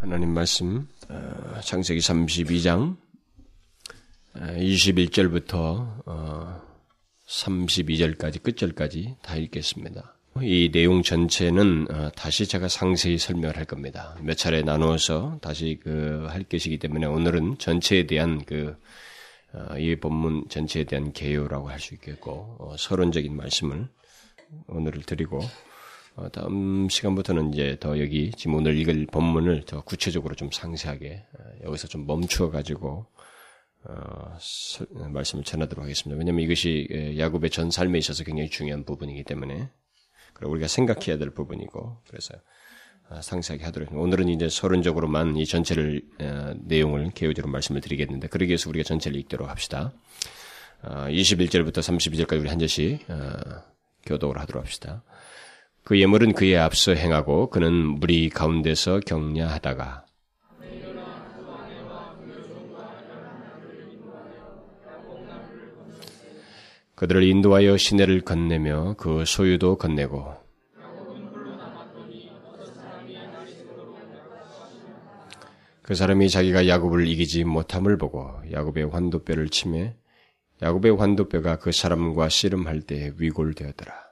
하나님 말씀 어, 창세기 32장 21절부터 32절까지 끝절까지 다 읽겠습니다. 이 내용 전체는 어, 다시 제가 상세히 설명을 할 겁니다. 몇 차례 나누어서 다시 그 할 것이기 때문에 오늘은 전체에 대한 그이 어, 본문 전체에 대한 개요라고 할 수 있겠고 서론적인 말씀을 오늘을 드리고 어, 다음 시간부터는 이제 더 여기 지금 오늘 읽을 본문을 더 구체적으로 좀 상세하게 어, 여기서 좀 멈추어 가지고 어, 말씀을 전하도록 하겠습니다. 왜냐하면 이것이 예, 야곱의 전 삶에 있어서 굉장히 중요한 부분이기 때문에 그리고 우리가 생각해야 될 부분이고 그래서 어, 상세하게 하도록 하겠습니다. 오늘은 이제 서론적으로만 이 전체를 어, 내용을 개요적으로 말씀을 드리겠는데 그러기 위해서 우리가 전체를 읽도록 합시다. 어, 21절부터 32절까지 우리 한 절씩 어, 교독을 하도록 합시다. 그 예물은 그에 앞서 행하고 그는 무리 가운데서 격려하다가 그들을 인도하여 시내를 건네며 그 소유도 건네고 그 사람이 자기가 야곱을 이기지 못함을 보고 야곱의 환도뼈를 치매 야곱의 환도뼈가 그 사람과 씨름할 때에 위골되었더라.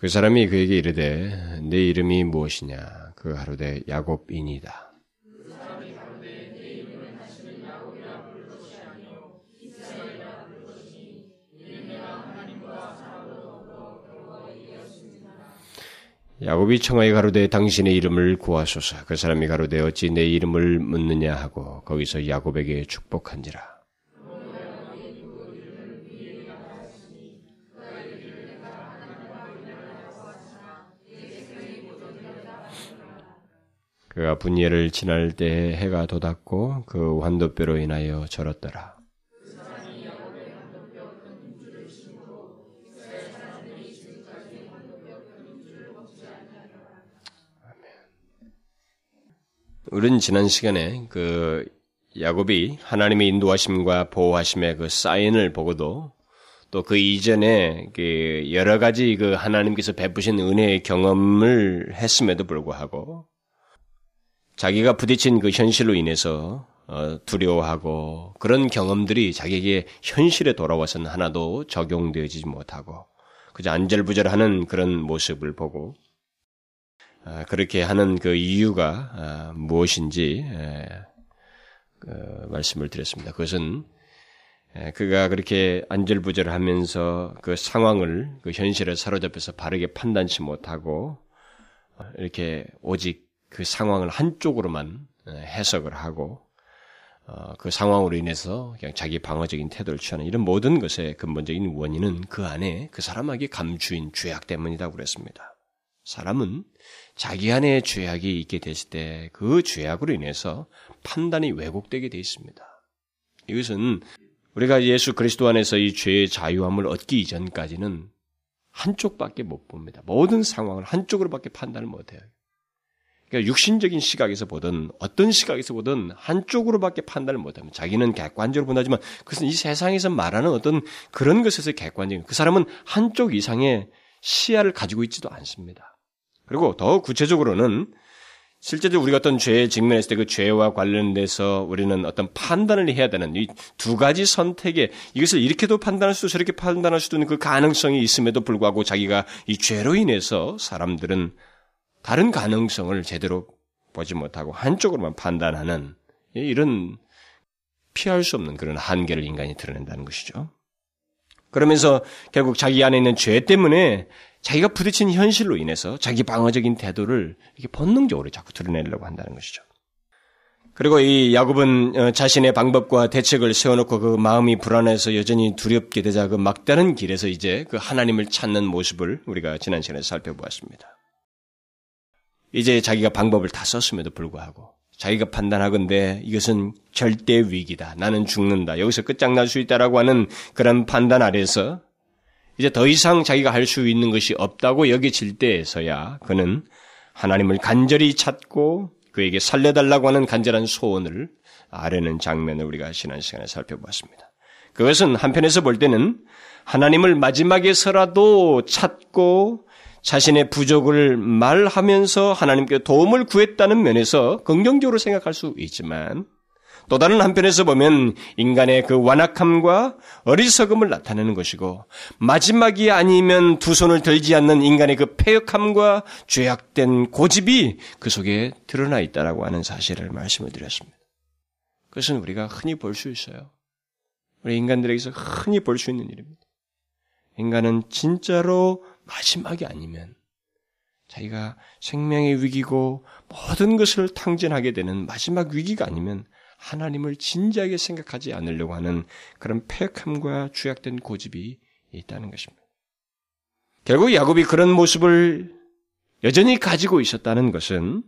그 사람이 그에게 이르되 내 이름이 무엇이냐? 그 하루되 야곱이니이다. 야곱이 청하에 가로되 당신의 이름을 구하소서. 그 사람이 가로되 어찌 내 이름을 묻느냐 하고 거기서 야곱에게 축복한지라 그가 분예를 지날 때에 해가 돋았고 그 환도뼈로 인하여 절었더라. 우리는 지난 시간에 그 야곱이 하나님의 인도하심과 보호하심의 그 사인을 보고도 또 그 이전에 그 여러 가지 그 하나님께서 베푸신 은혜의 경험을 했음에도 불구하고 자기가 부딪힌 그 현실로 인해서 어, 두려워하고 그런 경험들이 자기에게 현실에 돌아와서는 하나도 적용되어지지 못하고 그저 안절부절하는 그런 모습을 보고 아, 그렇게 하는 그 이유가 아, 무엇인지 그 말씀을 드렸습니다. 그것은 그가 그렇게 안절부절하면서 그 상황을 그 현실에 사로잡혀서 바르게 판단치 못하고 어, 이렇게 오직 그 상황을 한쪽으로만 해석을 하고 어, 그 상황으로 인해서 그냥 자기 방어적인 태도를 취하는 이런 모든 것의 근본적인 원인은 그 안에 그 사람에게 감추인 죄악 때문이라고 그랬습니다. 사람은 자기 안에 죄악이 있게 됐을 때 그 죄악으로 인해서 판단이 왜곡되게 되어 있습니다. 이것은 우리가 예수 그리스도 안에서 이 죄의 자유함을 얻기 이전까지는 한쪽밖에 못 봅니다. 모든 상황을 한쪽으로밖에 판단을 못 해요. 그러니까 육신적인 시각에서 보든 어떤 시각에서 보든 한쪽으로밖에 판단을 못하면 자기는 객관적으로 본다지만 그것은 이 세상에서 말하는 어떤 그런 것에서 객관적인 그 사람은 한쪽 이상의 시야를 가지고 있지도 않습니다. 그리고 더 구체적으로는 실제로 우리가 어떤 죄에 직면했을 때 그 죄와 관련돼서 우리는 어떤 판단을 해야 되는 이 두 가지 선택에 이것을 이렇게도 판단할 수도 저렇게 판단할 수도 있는 그 가능성이 있음에도 불구하고 자기가 이 죄로 인해서 사람들은 다른 가능성을 제대로 보지 못하고 한쪽으로만 판단하는 이런 피할 수 없는 그런 한계를 인간이 드러낸다는 것이죠. 그러면서 결국 자기 안에 있는 죄 때문에 자기가 부딪힌 현실로 인해서 자기 방어적인 태도를 이렇게 본능적으로 자꾸 드러내려고 한다는 것이죠. 그리고 이 야곱은 어, 자신의 방법과 대책을 세워놓고 그 마음이 불안해서 여전히 두렵게 되자 그 막다른 길에서 이제 그 하나님을 찾는 모습을 우리가 지난 시간에 살펴보았습니다. 이제 자기가 방법을 다 썼음에도 불구하고 자기가 판단하건대 이것은 절대 위기다. 나는 죽는다. 여기서 끝장날 수 있다라고 하는 그런 판단 아래서 이제 더 이상 자기가 할 수 있는 것이 없다고 여겨질 때에서야 그는 하나님을 간절히 찾고 그에게 살려달라고 하는 간절한 소원을 아뢰는 장면을 우리가 지난 시간에 살펴보았습니다. 그것은 한편에서 볼 때는 하나님을 마지막에서라도 찾고 자신의 부족을 말하면서 하나님께 도움을 구했다는 면에서 긍정적으로 생각할 수 있지만 또 다른 한편에서 보면 인간의 그 완악함과 어리석음을 나타내는 것이고 마지막이 아니면 두 손을 들지 않는 인간의 그 폐역함과 죄악된 고집이 그 속에 드러나 있다라고 하는 사실을 말씀을 드렸습니다. 그것은 우리가 흔히 볼 수 있어요. 우리 인간들에게서 흔히 볼 수 있는 일입니다. 인간은 진짜로 마지막이 아니면 자기가 생명의 위기고 모든 것을 탕진하게 되는 마지막 위기가 아니면 하나님을 진지하게 생각하지 않으려고 하는 그런 폐역함과 죄악된 고집이 있다는 것입니다. 결국 야곱이 그런 모습을 여전히 가지고 있었다는 것은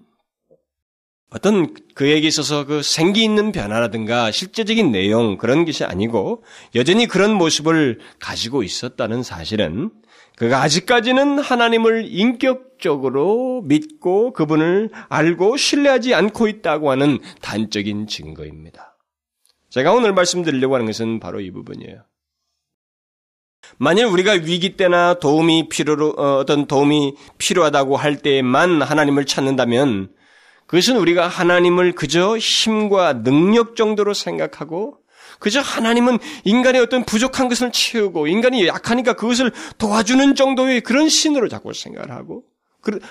어떤 그에게 있어서 그 생기 있는 변화라든가 실제적인 내용 그런 것이 아니고 여전히 그런 모습을 가지고 있었다는 사실은 그가 아직까지는 하나님을 인격적으로 믿고 그분을 알고 신뢰하지 않고 있다고 하는 단적인 증거입니다. 제가 오늘 말씀드리려고 하는 것은 바로 이 부분이에요. 만일 우리가 위기 때나 도움이 필요로 어, 어떤 도움이 필요하다고 할 때만 하나님을 찾는다면 그것은 우리가 하나님을 그저 힘과 능력 정도로 생각하고 그저 하나님은 인간의 어떤 부족한 것을 채우고 인간이 약하니까 그것을 도와주는 정도의 그런 신으로 자꾸 생각을 하고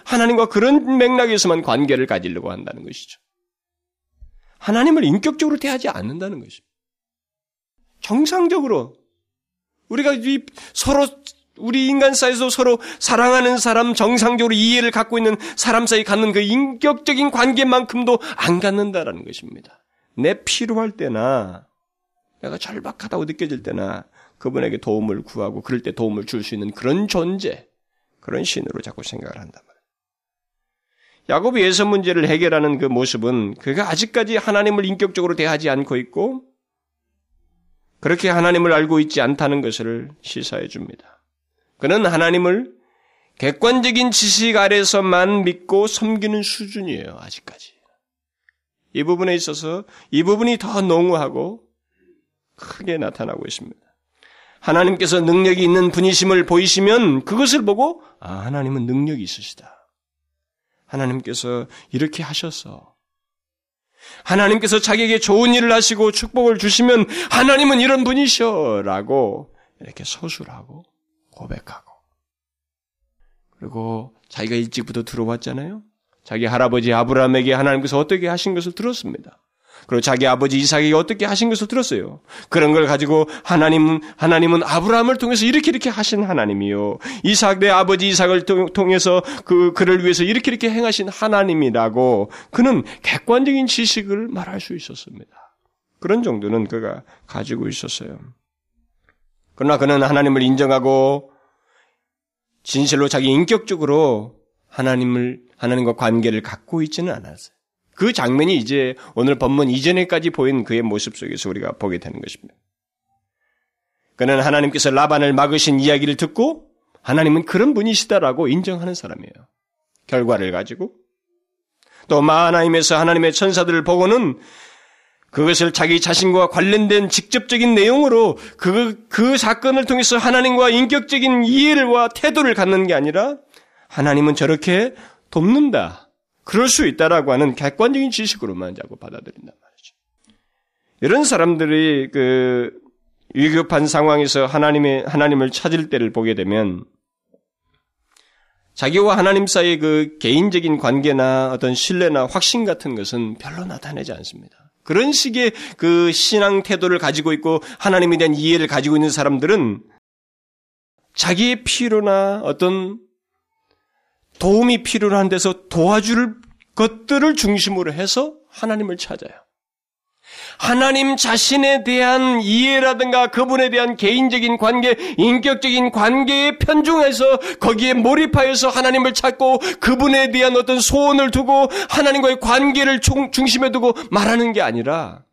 하나님과 그런 맥락에서만 관계를 가지려고 한다는 것이죠. 하나님을 인격적으로 대하지 않는다는 것입니다. 정상적으로 우리가 서로 우리 인간 사이에서 서로 사랑하는 사람, 정상적으로 이해를 갖고 있는 사람 사이 갖는 그 인격적인 관계만큼도 안 갖는다라는 것입니다. 내 필요할 때나 내가 절박하다고 느껴질 때나 그분에게 도움을 구하고 그럴 때 도움을 줄 수 있는 그런 존재, 그런 신으로 자꾸 생각을 한단 말이에요. 야곱이 예선 문제를 해결하는 그 모습은 그가 아직까지 하나님을 인격적으로 대하지 않고 있고 그렇게 하나님을 알고 있지 않다는 것을 시사해 줍니다. 그는 하나님을 객관적인 지식 아래서만 믿고 섬기는 수준이에요, 아직까지. 이 부분에 있어서 이 부분이 더 농후하고 크게 나타나고 있습니다. 하나님께서 능력이 있는 분이심을 보이시면 그것을 보고 아 하나님은 능력이 있으시다. 하나님께서 이렇게 하셔서 하나님께서 자기에게 좋은 일을 하시고 축복을 주시면 하나님은 이런 분이셔라고 이렇게 서술하고 고백하고 그리고 자기가 일찍부터 들어왔잖아요. 자기 할아버지 아브라함에게 하나님께서 어떻게 하신 것을 들었습니다. 그리고 자기 아버지 이삭에게 어떻게 하신 것을 들었어요. 그런 걸 가지고 하나님은 하나님은 아브라함을 통해서 이렇게 이렇게 하신 하나님이요. 이삭 내 아버지 이삭을 통해서 그 그를 위해서 이렇게 이렇게 행하신 하나님이라고 그는 객관적인 지식을 말할 수 있었습니다. 그런 정도는 그가 가지고 있었어요. 그러나 그는 하나님을 인정하고 진실로 자기 인격적으로 하나님을 하나님과 관계를 갖고 있지는 않았어요. 그 장면이 이제 오늘 본문 이전에까지 보인 그의 모습 속에서 우리가 보게 되는 것입니다. 그는 하나님께서 라반을 막으신 이야기를 듣고 하나님은 그런 분이시다라고 인정하는 사람이에요. 결과를 가지고 또 마하나임에서 하나님의 천사들을 보고는 그것을 자기 자신과 관련된 직접적인 내용으로 그, 그 사건을 통해서 하나님과 인격적인 이해와 태도를 갖는 게 아니라 하나님은 저렇게 돕는다. 그럴 수 있다라고 하는 객관적인 지식으로만 자꾸 받아들인단 말이죠. 이런 사람들이 그 위급한 상황에서 하나님의 하나님을 찾을 때를 보게 되면 자기와 하나님 사이의 그 개인적인 관계나 어떤 신뢰나 확신 같은 것은 별로 나타내지 않습니다. 그런 식의 그 신앙 태도를 가지고 있고 하나님에 대한 이해를 가지고 있는 사람들은 자기의 필요나 어떤 도움이 필요한 데서 도와줄 것들을 중심으로 해서 하나님을 찾아요. 하나님 자신에 대한 이해라든가 그분에 대한 개인적인 관계, 인격적인 관계에 편중해서 거기에 몰입하여서 하나님을 찾고 그분에 대한 어떤 소원을 두고 하나님과의 관계를 중, 중심에 두고 말하는 게 아니라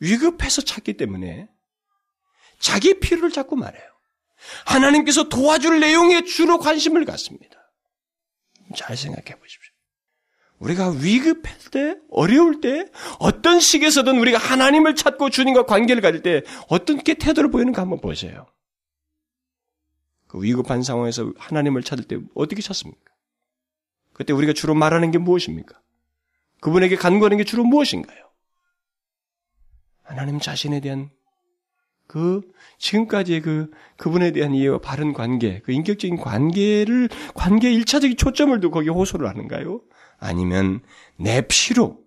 위급해서 찾기 때문에 자기 필요를 자꾸 말해요. 하나님께서 도와줄 내용에 주로 관심을 갖습니다. 잘 생각해 보십시오. 우리가 위급할 때, 어려울 때, 어떤 시기에서든 우리가 하나님을 찾고 주님과 관계를 가질 때 어떻게 태도를 보이는가 한번 보세요. 그 위급한 상황에서 하나님을 찾을 때 어떻게 찾습니까? 그때 우리가 주로 말하는 게 무엇입니까? 그분에게 간구하는 게 주로 무엇인가요? 하나님 자신에 대한 그 지금까지의 그 그분에 대한 이해와 바른 관계, 그 인격적인 관계를 관계 일차적인 초점을 두고 거기에 호소를 하는가요? 아니면 내 피로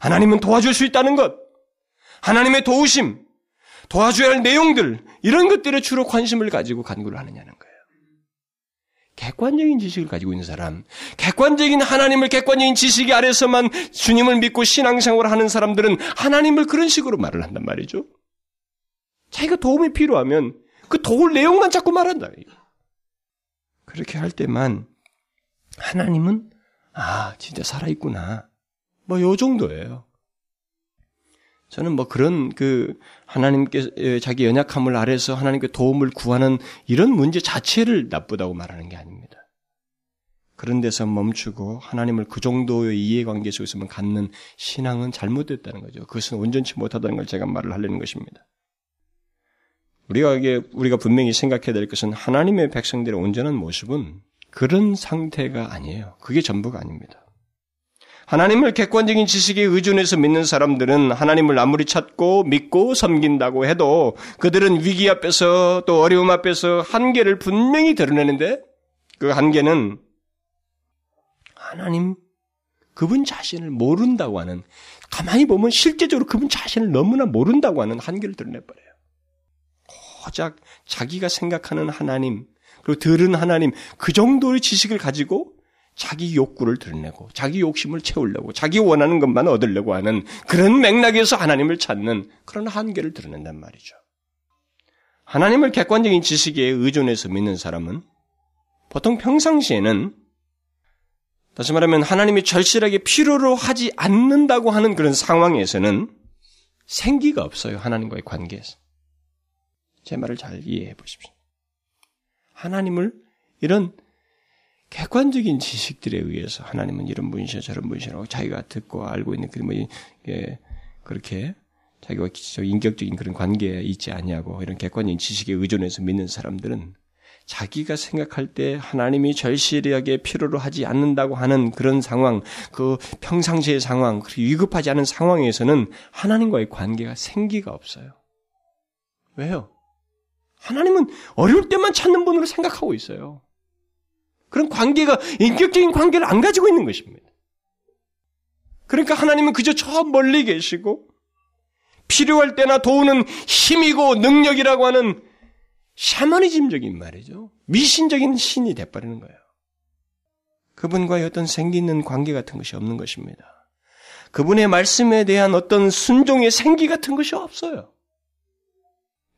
하나님은 도와줄 수 있다는 것, 하나님의 도우심, 도와줘야 할 내용들 이런 것들에 주로 관심을 가지고 간구를 하느냐는 거예요. 객관적인 지식을 가지고 있는 사람, 객관적인 하나님을 객관적인 지식 아래서만 주님을 믿고 신앙생활을 하는 사람들은 하나님을 그런 식으로 말을 한단 말이죠. 자기가 도움이 필요하면 그 도울 내용만 자꾸 말한다. 그렇게 할 때만 하나님은 아 진짜 살아있구나. 뭐 요 정도예요. 저는 뭐 그런 그 하나님께 자기 연약함을 아래서 하나님께 도움을 구하는 이런 문제 자체를 나쁘다고 말하는 게 아닙니다. 그런 데서 멈추고 하나님을 그 정도의 이해관계 속에서만 갖는 신앙은 잘못됐다는 거죠. 그것은 온전치 못하다는 걸 제가 말을 하려는 것입니다. 우리가 이게 우리가 분명히 생각해야 될 것은 하나님의 백성들의 온전한 모습은 그런 상태가 아니에요. 그게 전부가 아닙니다. 하나님을 객관적인 지식에 의존해서 믿는 사람들은 하나님을 아무리 찾고 믿고 섬긴다고 해도 그들은 위기 앞에서 또 어려움 앞에서 한계를 분명히 드러내는데 그 한계는 하나님 그분 자신을 모른다고 하는 가만히 보면 실제적으로 그분 자신을 너무나 모른다고 하는 한계를 드러내버려요. 고작 자기가 생각하는 하나님, 그리고 들은 하나님, 그 정도의 지식을 가지고 자기 욕구를 드러내고, 자기 욕심을 채우려고, 자기 원하는 것만 얻으려고 하는 그런 맥락에서 하나님을 찾는 그런 한계를 드러낸단 말이죠. 하나님을 객관적인 지식에 의존해서 믿는 사람은 보통 평상시에는 다시 말하면 하나님이 절실하게 필요로 하지 않는다고 하는 그런 상황에서는 생기가 없어요. 하나님과의 관계에서. 제 말을 잘 이해해 보십시오. 하나님을 이런 객관적인 지식들에 의해서 하나님은 이런 분이셔 저런 분이시라고 자기가 듣고 알고 있는 그뭐 예, 그렇게 자기와 인격적인 그런 관계에 있지 않냐고 이런 객관적인 지식에 의존해서 믿는 사람들은 자기가 생각할 때 하나님이 절실하게 필요로 하지 않는다고 하는 그런 상황, 그 평상시의 상황, 위급하지 않은 상황에서는 하나님과의 관계가 생기가 없어요. 왜요? 하나님은 어려울 때만 찾는 분으로 생각하고 있어요. 그런 관계가 인격적인 관계를 안 가지고 있는 것입니다. 그러니까 하나님은 그저 저 멀리 계시고 필요할 때나 도우는 힘이고 능력이라고 하는 샤머니즘적인 말이죠. 미신적인 신이 돼버리는 거예요. 그분과의 어떤 생기 있는 관계 같은 것이 없는 것입니다. 그분의 말씀에 대한 어떤 순종의 생기 같은 것이 없어요.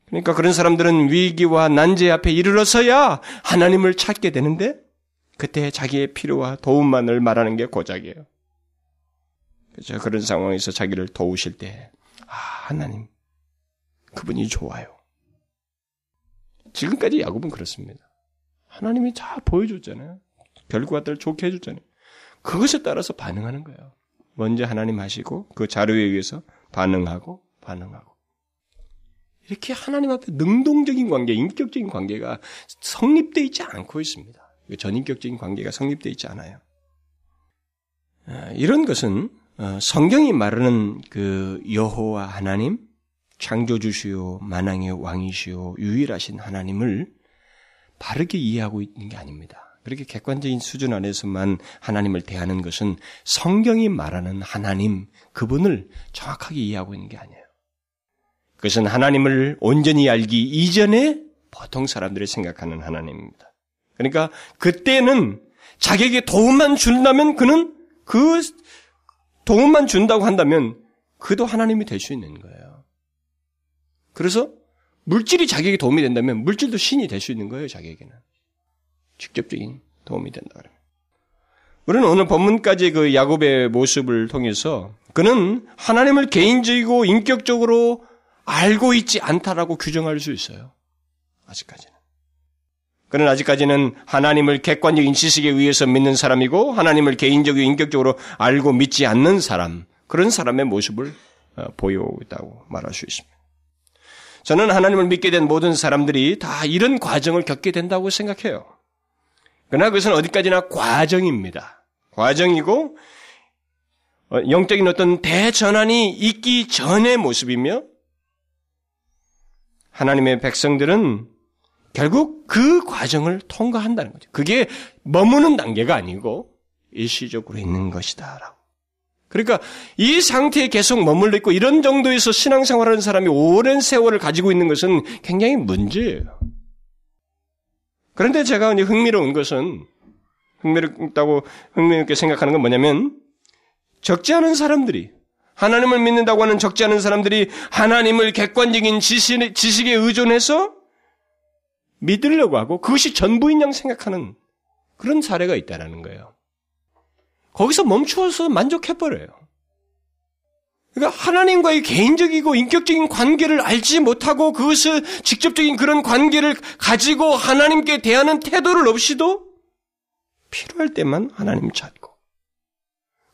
그러니까 그런 사람들은 위기와 난제 앞에 이르러서야 하나님을 찾게 되는데 그때 자기의 필요와 도움만을 말하는 게 고작이에요. 그렇죠? 그런 상황에서 자기를 도우실 때, 아, 하나님, 그분이 좋아요. 지금까지 야곱은 그렇습니다. 하나님이 다 보여줬잖아요. 결과들 좋게 해줬잖아요. 그것에 따라서 반응하는 거예요. 먼저 하나님 하시고 그 자료에 의해서 반응하고 반응하고. 이렇게 하나님 앞에 능동적인 관계, 인격적인 관계가 성립되어 있지 않고 있습니다. 전인격적인 관계가 성립되어 있지 않아요. 아, 이런 것은 어, 성경이 말하는 그 여호와 하나님, 창조주시오, 만왕의 왕이시오, 유일하신 하나님을 바르게 이해하고 있는 게 아닙니다. 그렇게 객관적인 수준 안에서만 하나님을 대하는 것은 성경이 말하는 하나님, 그분을 정확하게 이해하고 있는 게 아니에요. 그것은 하나님을 온전히 알기 이전에 보통 사람들이 생각하는 하나님입니다. 그러니까 그때는 자기에게 도움만 준다면 그는 그 도움만 준다고 한다면 그도 하나님이 될 수 있는 거예요. 그래서 물질이 자기에게 도움이 된다면 물질도 신이 될 수 있는 거예요, 자기에게는. 직접적인 도움이 된다 그러면. 우리는 오늘 본문까지 그 야곱의 모습을 통해서 그는 하나님을 개인적이고 인격적으로 알고 있지 않다라고 규정할 수 있어요. 아직까지는. 그는 아직까지는 하나님을 객관적인 지식에 의해서 믿는 사람이고 하나님을 개인적이고 인격적으로 알고 믿지 않는 사람 그런 사람의 모습을 어, 보여오고 있다고 말할 수 있습니다. 저는 하나님을 믿게 된 모든 사람들이 다 이런 과정을 겪게 된다고 생각해요. 그러나 그것은 어디까지나 과정입니다. 과정이고 어, 영적인 어떤 대전환이 있기 전의 모습이며 하나님의 백성들은 결국 그 과정을 통과한다는 거죠. 그게 머무는 단계가 아니고 일시적으로 있는 것이다라고. 그러니까 이 상태에 계속 머물러 있고 이런 정도에서 신앙생활하는 사람이 오랜 세월을 가지고 있는 것은 굉장히 문제예요. 그런데 제가 이제 흥미로운 것은 흥미롭다고 흥미롭게 생각하는 건 뭐냐면 적지 않은 사람들이 하나님을 믿는다고 하는 적지 않은 사람들이 하나님을 객관적인 지식, 지식에 의존해서 믿으려고 하고 그것이 전부인 양 생각하는 그런 사례가 있다라는 거예요. 거기서 멈추어서 만족해버려요. 그러니까 하나님과의 개인적이고 인격적인 관계를 알지 못하고 그것을 직접적인 그런 관계를 가지고 하나님께 대하는 태도를 없이도 필요할 때만 하나님 찾고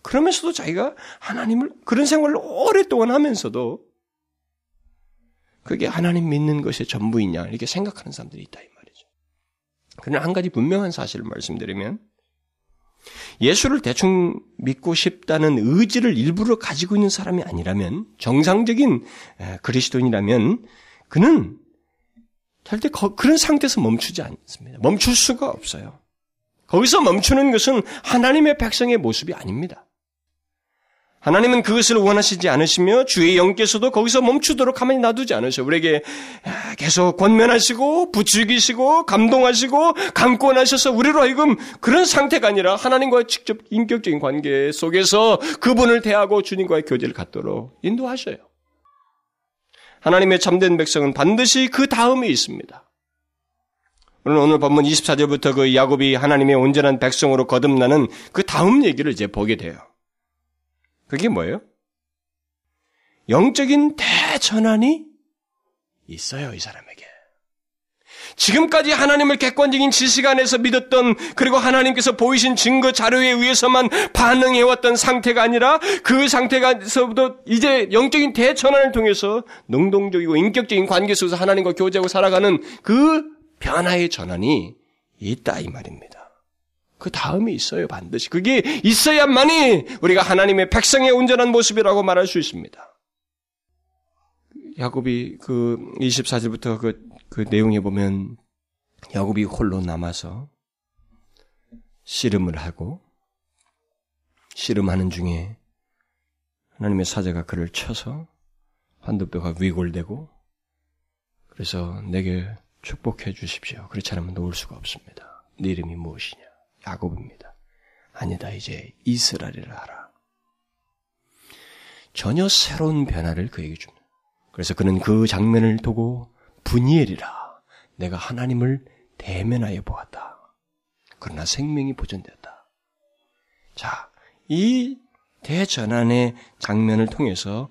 그러면서도 자기가 하나님을 그런 생활을 오랫동안 하면서도 그게 하나님 믿는 것이 전부이냐 이렇게 생각하는 사람들이 있다 이 말이죠. 그러나 한 가지 분명한 사실을 말씀드리면 예수를 대충 믿고 싶다는 의지를 일부러 가지고 있는 사람이 아니라면 정상적인 그리스도인이라면 그는 절대 그런 상태에서 멈추지 않습니다. 멈출 수가 없어요. 거기서 멈추는 것은 하나님의 백성의 모습이 아닙니다. 하나님은 그것을 원하시지 않으시며 주의 영께서도 거기서 멈추도록 가만히 놔두지 않으셔. 우리에게 계속 권면하시고 부추기시고 감동하시고 강권하셔서 우리로 하여금 그런 상태가 아니라 하나님과의 직접 인격적인 관계 속에서 그분을 대하고 주님과의 교제를 갖도록 인도하셔요. 하나님의 참된 백성은 반드시 그 다음에 있습니다. 오늘 오늘 본문 24절부터 그 야곱이 하나님의 온전한 백성으로 거듭나는 그 다음 얘기를 이제 보게 돼요. 그게 뭐예요? 영적인 대전환이 있어요, 이 사람에게. 지금까지 하나님을 객관적인 지식 안에서 믿었던 그리고 하나님께서 보이신 증거 자료에 의해서만 반응해왔던 상태가 아니라 그 상태가서부터 이제 영적인 대전환을 통해서 능동적이고 인격적인 관계 속에서 하나님과 교제하고 살아가는 그 변화의 전환이 있다 이 말입니다. 그 다음에 있어요, 반드시. 그게 있어야만이 우리가 하나님의 백성의 온전한 모습이라고 말할 수 있습니다. 야곱이 그 24절부터 그, 그 내용에 보면 야곱이 홀로 남아서 씨름을 하고 씨름하는 중에 하나님의 사자가 그를 쳐서 한두뼈가 위골되고 그래서 내게 축복해 주십시오. 그렇지 않으면 놓을 수가 없습니다. 네 이름이 무엇이냐? 야곱입니다. 아니다, 이제 이스라엘을 하라. 전혀 새로운 변화를 그에게 줍니다. 그래서 그는 그 장면을 두고 분이엘이라 내가 하나님을 대면하여 보았다. 그러나 생명이 보존되었다. 자, 이 대전환의 장면을 통해서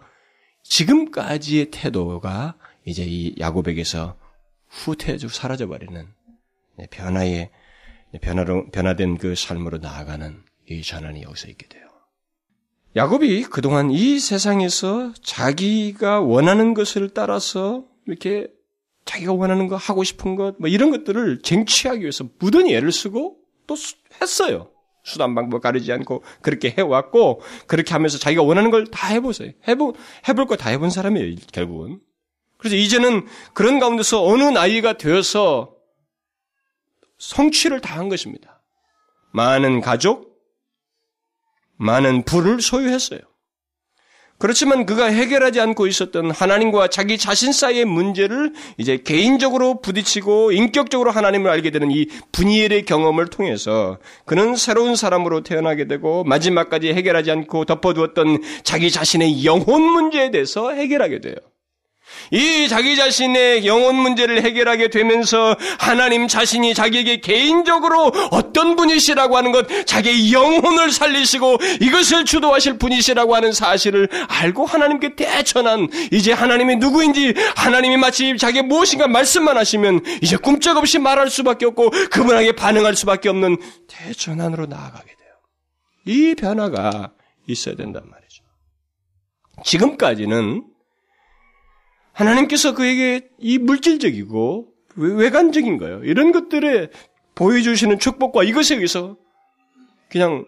지금까지의 태도가 이제 이 야곱에게서 후퇴해지고 사라져버리는 변화의 변화로, 변화된 그 삶으로 나아가는 이 전환이 여기서 있게 돼요. 야곱이 그동안 이 세상에서 자기가 원하는 것을 따라서 이렇게 자기가 원하는 거 하고 싶은 것, 뭐 이런 것들을 쟁취하기 위해서 무던히 애를 쓰고 또 했어요. 수단 방법 가리지 않고 그렇게 해왔고 그렇게 하면서 자기가 원하는 걸 다 해보세요. 해보 해볼 거 다 해본 사람이에요 결국은. 그래서 이제는 그런 가운데서 어느 나이가 되어서 성취를 다한 것입니다. 많은 가족, 많은 부를 소유했어요. 그렇지만 그가 해결하지 않고 있었던 하나님과 자기 자신 사이의 문제를 이제 개인적으로 부딪히고 인격적으로 하나님을 알게 되는 이 분이엘의 경험을 통해서 그는 새로운 사람으로 태어나게 되고 마지막까지 해결하지 않고 덮어두었던 자기 자신의 영혼 문제에 대해서 해결하게 돼요. 이 자기 자신의 영혼 문제를 해결하게 되면서 하나님 자신이 자기에게 개인적으로 어떤 분이시라고 하는 것, 자기의 영혼을 살리시고 이것을 주도하실 분이시라고 하는 사실을 알고 하나님께 대천한 이제 하나님이 누구인지 하나님이 마치 자기의 무엇인가 말씀만 하시면 이제 꿈쩍없이 말할 수밖에 없고 그분에게 반응할 수밖에 없는 대천안으로 나아가게 돼요. 이 변화가 있어야 된단 말이죠. 지금까지는 하나님께서 그에게 이 물질적이고 외관적인 거예요. 이런 것들에 보여주시는 축복과 이것에 의해서 그냥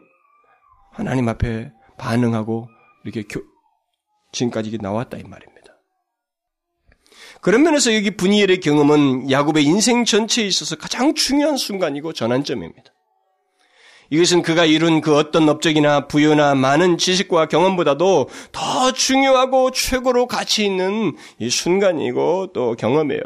하나님 앞에 반응하고 이렇게 교, 지금까지 나왔다 이 말입니다. 그런 면에서 여기 분이엘의 경험은 야곱의 인생 전체에 있어서 가장 중요한 순간이고 전환점입니다. 이것은 그가 이룬 그 어떤 업적이나 부여나 많은 지식과 경험보다도 더 중요하고 최고로 가치 있는 이 순간이고 또 경험이에요.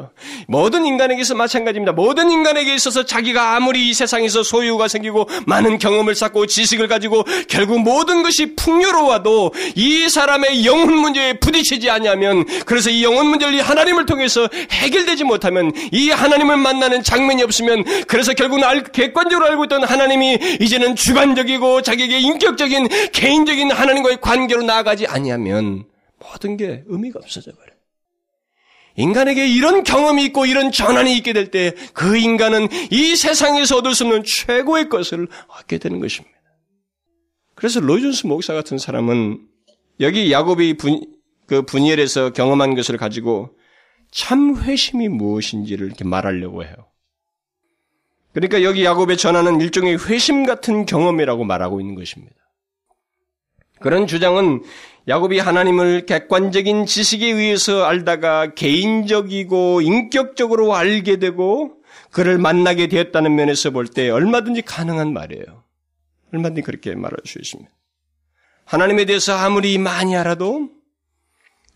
모든 인간에게서 마찬가지입니다. 모든 인간에게 있어서 자기가 아무리 이 세상에서 소유가 생기고 많은 경험을 쌓고 지식을 가지고 결국 모든 것이 풍요로워도 이 사람의 영혼 문제에 부딪히지 않냐면 그래서 이 영혼 문제를 하나님을 통해서 해결되지 못하면 이 하나님을 만나는 장면이 없으면 그래서 결국은 객관적으로 알고 있던 하나님이 이제는 주관적이고 자기에게 인격적인 개인적인 하나님과의 관계로 나아가지 아니하면 모든 게 의미가 없어져 버려요. 인간에게 이런 경험이 있고 이런 전환이 있게 될 때 그 인간은 이 세상에서 얻을 수 없는 최고의 것을 얻게 되는 것입니다. 그래서 로이존스 목사 같은 사람은 여기 야곱이 분, 그 분열에서 경험한 것을 가지고 참 회심이 무엇인지를 이렇게 말하려고 해요. 그러니까 여기 야곱의 전하는 일종의 회심 같은 경험이라고 말하고 있는 것입니다. 그런 주장은 야곱이 하나님을 객관적인 지식에 의해서 알다가 개인적이고 인격적으로 알게 되고 그를 만나게 되었다는 면에서 볼 때 얼마든지 가능한 말이에요. 얼마든지 그렇게 말할 수 있습니다. 하나님에 대해서 아무리 많이 알아도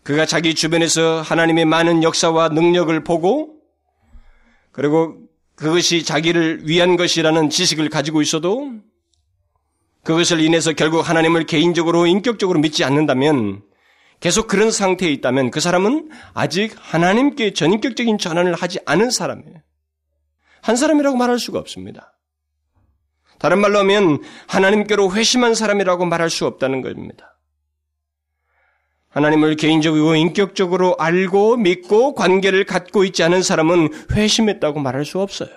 그가 자기 주변에서 하나님의 많은 역사와 능력을 보고 그리고 그것이 자기를 위한 것이라는 지식을 가지고 있어도 그것을 인해서 결국 하나님을 개인적으로 인격적으로 믿지 않는다면 계속 그런 상태에 있다면 그 사람은 아직 하나님께 전인격적인 전환을 하지 않은 사람이에요. 한 사람이라고 말할 수가 없습니다. 다른 말로 하면 하나님께로 회심한 사람이라고 말할 수 없다는 겁니다. 하나님을 개인적이고 인격적으로 알고 믿고 관계를 갖고 있지 않은 사람은 회심했다고 말할 수 없어요.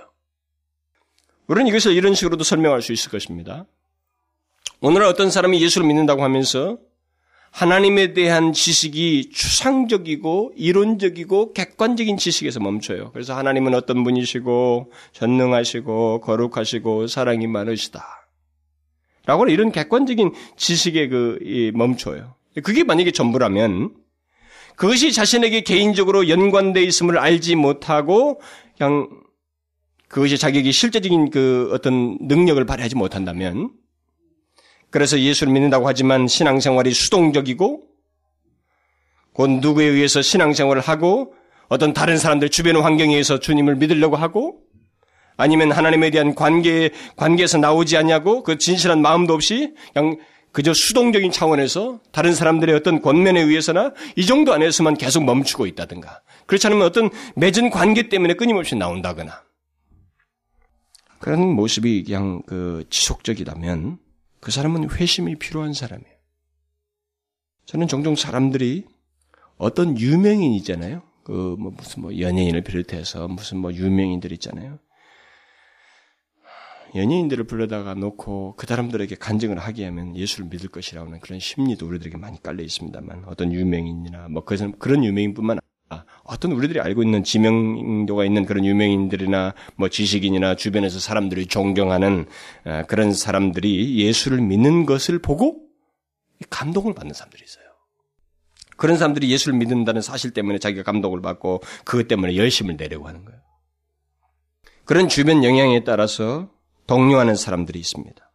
우리는 이것을 이런 식으로도 설명할 수 있을 것입니다. 오늘 어떤 사람이 예수를 믿는다고 하면서 하나님에 대한 지식이 추상적이고 이론적이고 객관적인 지식에서 멈춰요. 그래서 하나님은 어떤 분이시고 전능하시고 거룩하시고 사랑이 많으시다. 라고 이런 객관적인 지식에 그 멈춰요. 그게 만약에 전부라면 그것이 자신에게 개인적으로 연관되어 있음을 알지 못하고 그냥 그것이 자기에게 실제적인 그 어떤 능력을 발휘하지 못한다면 그래서 예수를 믿는다고 하지만 신앙생활이 수동적이고 곧 누구에 의해서 신앙생활을 하고 어떤 다른 사람들 주변 환경에 의해서 주님을 믿으려고 하고 아니면 하나님에 대한 관계 관계에서 나오지 않냐고 그 진실한 마음도 없이 그냥 그저 수동적인 차원에서 다른 사람들의 어떤 권면에 의해서나 이 정도 안에서만 계속 멈추고 있다든가 그렇지 않으면 어떤 맺은 관계 때문에 끊임없이 나온다거나 그런 모습이 그냥 그 지속적이다면 그 사람은 회심이 필요한 사람이에요. 저는 종종 사람들이 어떤 유명인이잖아요. 그 뭐 무슨 뭐 연예인을 비롯해서 무슨 뭐 유명인들 있잖아요. 연예인들을 불러다가 놓고 그 사람들에게 간증을 하게 하면 예수를 믿을 것이라는 그런 심리도 우리들에게 많이 깔려 있습니다만 어떤 유명인이나 뭐 그런 그런 유명인뿐만 아니라 어떤 우리들이 알고 있는 지명도가 있는 그런 유명인들이나 뭐 지식인이나 주변에서 사람들이 존경하는 아, 그런 사람들이 예수를 믿는 것을 보고 감동을 받는 사람들이 있어요. 그런 사람들이 예수를 믿는다는 사실 때문에 자기가 감동을 받고 그것 때문에 열심을 내려고 하는 거예요. 그런 주변 영향에 따라서 동료하는 사람들이 있습니다.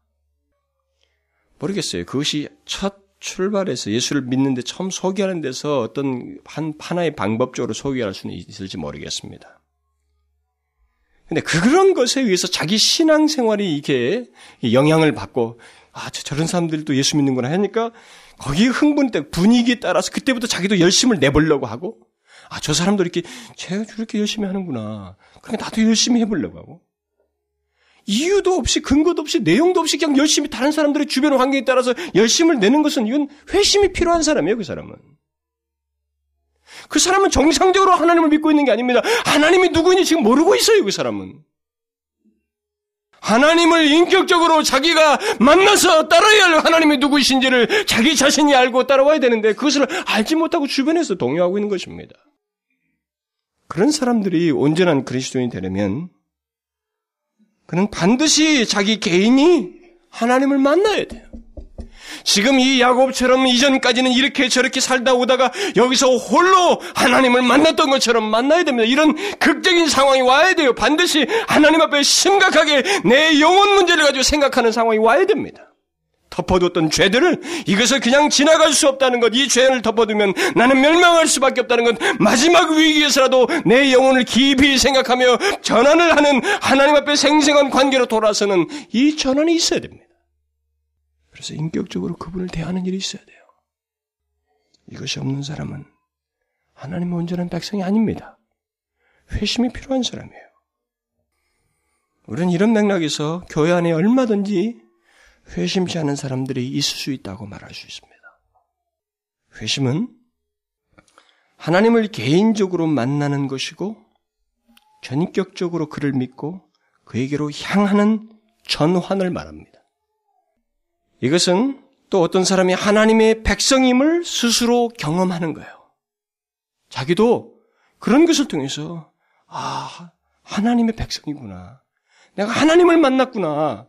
모르겠어요. 그것이 첫 출발해서 예수를 믿는데 처음 소개하는 데서 어떤 한 하나의 방법적으로 소개할 수는 있을지 모르겠습니다. 근데 그런 것에 의해서 자기 신앙생활이 이게 영향을 받고 아, 저런 사람들도 예수 믿는구나 하니까 거기에 흥분 때 분위기에 따라서 그때부터 자기도 열심을 내보려고 하고 아, 저 사람도 이렇게, 제가 저렇게 열심히 하는구나. 그러니까 나도 열심히 해보려고 하고. 이유도 없이, 근거도 없이, 내용도 없이 그냥 열심히 다른 사람들의 주변 환경에 따라서 열심을 내는 것은 이건 회심이 필요한 사람이에요, 그 사람은. 그 사람은 정상적으로 하나님을 믿고 있는 게 아닙니다. 하나님이 누구인지 지금 모르고 있어요, 그 사람은. 하나님을 인격적으로 자기가 만나서 따라야 할 하나님이 누구이신지를 자기 자신이 알고 따라와야 되는데 그것을 알지 못하고 주변에서 동요하고 있는 것입니다. 그런 사람들이 온전한 그리스도인이 되려면 그는 반드시 자기 개인이 하나님을 만나야 돼요. 지금 이 야곱처럼 이전까지는 이렇게 저렇게 살다 오다가 여기서 홀로 하나님을 만났던 것처럼 만나야 됩니다. 이런 극적인 상황이 와야 돼요. 반드시 하나님 앞에 심각하게 내 영혼 문제를 가지고 생각하는 상황이 와야 됩니다. 덮어뒀던 죄들을 이것을 그냥 지나갈 수 없다는 것, 이 죄를 덮어두면 나는 멸망할 수밖에 없다는 것, 마지막 위기에서라도 내 영혼을 깊이 생각하며 전환을 하는 하나님 앞에 생생한 관계로 돌아서는 이 전환이 있어야 됩니다. 그래서 인격적으로 그분을 대하는 일이 있어야 돼요. 이것이 없는 사람은 하나님의 온전한 백성이 아닙니다. 회심이 필요한 사람이에요. 우리는 이런 맥락에서 교회 안에 얼마든지 회심치 않은 사람들이 있을 수 있다고 말할 수 있습니다. 회심은 하나님을 개인적으로 만나는 것이고 전격적으로 그를 믿고 그에게로 향하는 전환을 말합니다. 이것은 또 어떤 사람이 하나님의 백성임을 스스로 경험하는 거예요. 자기도 그런 것을 통해서 아 하나님의 백성이구나. 내가 하나님을 만났구나.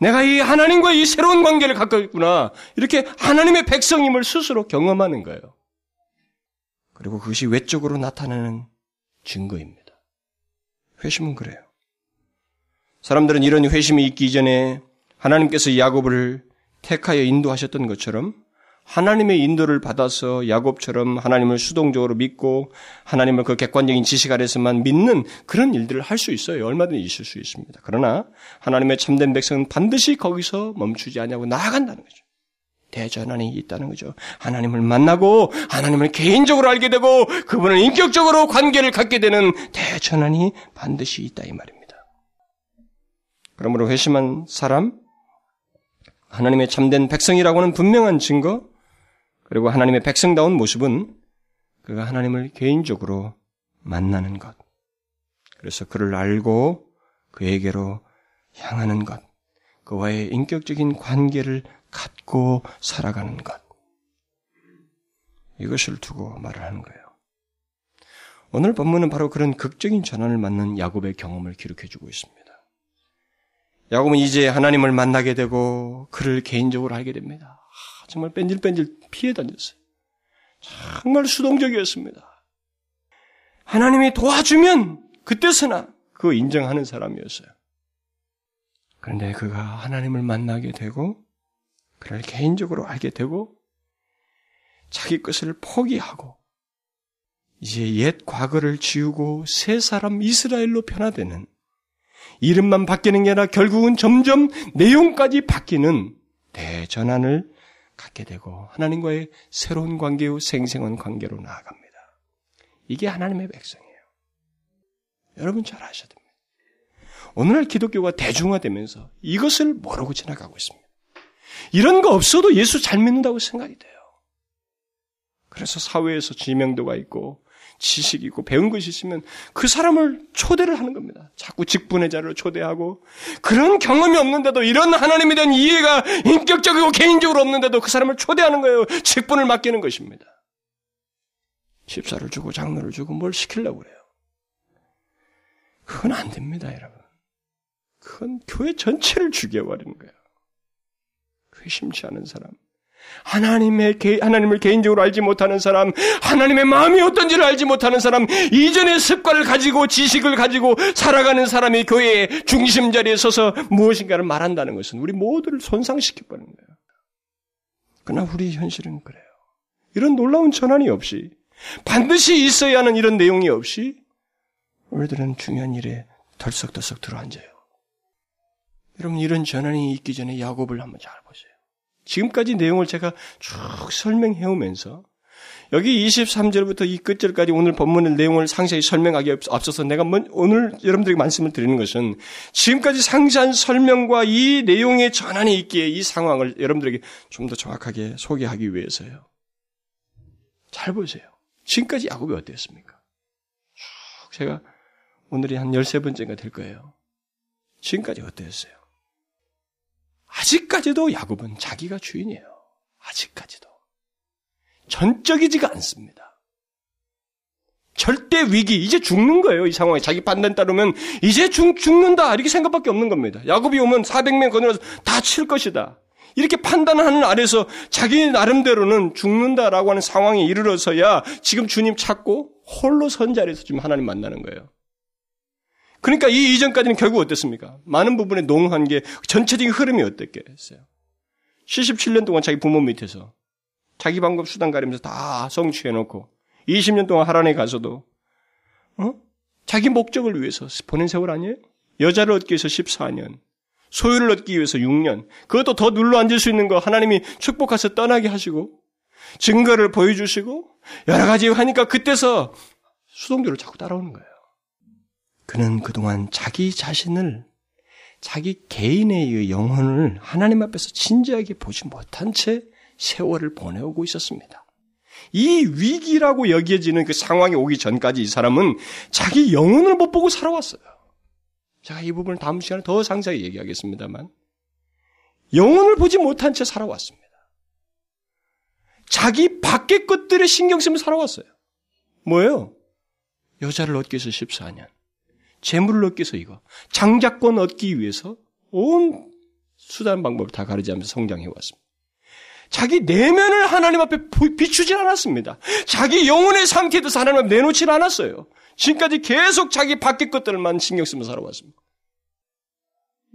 내가 이 하나님과 이 새로운 관계를 갖고 있구나. 이렇게 하나님의 백성임을 스스로 경험하는 거예요. 그리고 그것이 외적으로 나타나는 증거입니다. 회심은 그래요. 사람들은 이런 회심이 있기 전에 하나님께서 야곱을 택하여 인도하셨던 것처럼 하나님의 인도를 받아서 야곱처럼 하나님을 수동적으로 믿고 하나님을 그 객관적인 지식 아래서만 믿는 그런 일들을 할 수 있어요. 얼마든지 있을 수 있습니다. 그러나 하나님의 참된 백성은 반드시 거기서 멈추지 않냐고 나아간다는 거죠. 대전환이 있다는 거죠. 하나님을 만나고 하나님을 개인적으로 알게 되고 그분을 인격적으로 관계를 갖게 되는 대전환이 반드시 있다 이 말입니다. 그러므로 회심한 사람, 하나님의 참된 백성이라고는 분명한 증거, 그리고 하나님의 백성다운 모습은 그가 하나님을 개인적으로 만나는 것. 그래서 그를 알고 그에게로 향하는 것. 그와의 인격적인 관계를 갖고 살아가는 것. 이것을 두고 말을 하는 거예요. 오늘 본문은 바로 그런 극적인 전환을 맞는 야곱의 경험을 기록해 주고 있습니다. 야곱은 이제 하나님을 만나게 되고 그를 개인적으로 알게 됩니다. 아, 정말 뺀질뺀질 피해 다녔어요. 정말 수동적이었습니다. 하나님이 도와주면 그때서나 그거 인정하는 사람이었어요. 그런데 그가 하나님을 만나게 되고 그를 개인적으로 알게 되고 자기 것을 포기하고 이제 옛 과거를 지우고 새 사람 이스라엘로 변화되는 이름만 바뀌는 게 아니라 결국은 점점 내용까지 바뀌는 대전환을 갖게 되고 하나님과의 새로운 관계요 생생한 관계로 나아갑니다. 이게 하나님의 백성이에요. 여러분 잘 아셔야 됩니다. 오늘날 기독교가 대중화되면서 이것을 모르고 지나가고 있습니다. 이런 거 없어도 예수 잘 믿는다고 생각이 돼요. 그래서 사회에서 지명도가 있고 지식이 있고 배운 것이 있으면 그 사람을 초대를 하는 겁니다. 자꾸 직분의 자를 초대하고 그런 경험이 없는데도 이런 하나님에 대한 이해가 인격적이고 개인적으로 없는데도 그 사람을 초대하는 거예요. 직분을 맡기는 것입니다. 집사를 주고 장로를 주고 뭘 시키려고 그래요. 그건 안 됩니다, 여러분. 그건 교회 전체를 죽여버리는 거예요. 회심치 않은 사람. 하나님의 하나님을 개인적으로 알지 못하는 사람, 하나님의 마음이 어떤지를 알지 못하는 사람, 이전의 습관을 가지고 지식을 가지고 살아가는 사람이 교회의 중심 자리에 서서 무엇인가를 말한다는 것은 우리 모두를 손상시켜 버리는 거예요. 그러나 우리 현실은 그래요. 이런 놀라운 전환이 없이 반드시 있어야 하는 이런 내용이 없이 우리들은 중요한 일에 덜썩덜썩 들어앉아요. 여러분 이런 전환이 있기 전에 야곱을 한번 잘 보세요. 지금까지 내용을 제가 쭉 설명해 오면서 여기 23절부터 이 끝절까지 오늘 본문의 내용을 상세히 설명하기 앞서서 내가 오늘 여러분들에게 말씀을 드리는 것은 지금까지 상세한 설명과 이 내용의 전환이 있기에 이 상황을 여러분들에게 좀 더 정확하게 소개하기 위해서요. 잘 보세요. 지금까지 야곱이 어땠습니까? 쭉 제가 오늘이 한 13번째가 될 거예요. 지금까지 어땠어요? 아직까지도 야곱은 자기가 주인이에요. 아직까지도. 전적이지가 않습니다. 절대 위기, 이제 죽는 거예요, 이 상황에. 자기 판단 따르면, 이제 죽, 죽는다, 이렇게 생각밖에 없는 겁니다. 야곱이 오면 400명 거느려서 다 칠 것이다. 이렇게 판단하는 아래서 자기 나름대로는 죽는다라고 하는 상황에 이르러서야 지금 주님 찾고 홀로 선 자리에서 지금 하나님 만나는 거예요. 그러니까 이 이전까지는 결국 어땠습니까? 많은 부분에 농한 게 전체적인 흐름이 어땠겠어요? 77년 동안 자기 부모 밑에서 자기 방법 수단 가리면서 다 성취해놓고 20년 동안 하란에 가서도 어? 자기 목적을 위해서 보낸 세월 아니에요? 여자를 얻기 위해서 14년, 소유를 얻기 위해서 6년, 그것도 더 눌러 앉을 수 있는 거 하나님이 축복해서 떠나게 하시고 증거를 보여주시고 여러 가지 하니까 그때서 수동적으로 자꾸 따라오는 거예요. 그는 그동안 자기 자신을 자기 개인의 영혼을 하나님 앞에서 진지하게 보지 못한 채 세월을 보내오고 있었습니다. 이 위기라고 여겨지는 그 상황이 오기 전까지 이 사람은 자기 영혼을 못 보고 살아왔어요. 제가 이 부분을 다음 시간에 더 상세히 얘기하겠습니다만, 영혼을 보지 못한 채 살아왔습니다. 자기 밖의 것들에 신경 쓰면 살아왔어요. 뭐예요? 여자를 얻기 위해서 14년. 재물을 얻기 위해서 이거. 장자권 얻기 위해서 온 수단 방법을 다 가르치면서 성장해 왔습니다. 자기 내면을 하나님 앞에 비추지 않았습니다. 자기 영혼의 상태에서 하나님 앞에 내놓지 않았어요. 지금까지 계속 자기 밖의 것들만 신경 쓰며 살아왔습니다.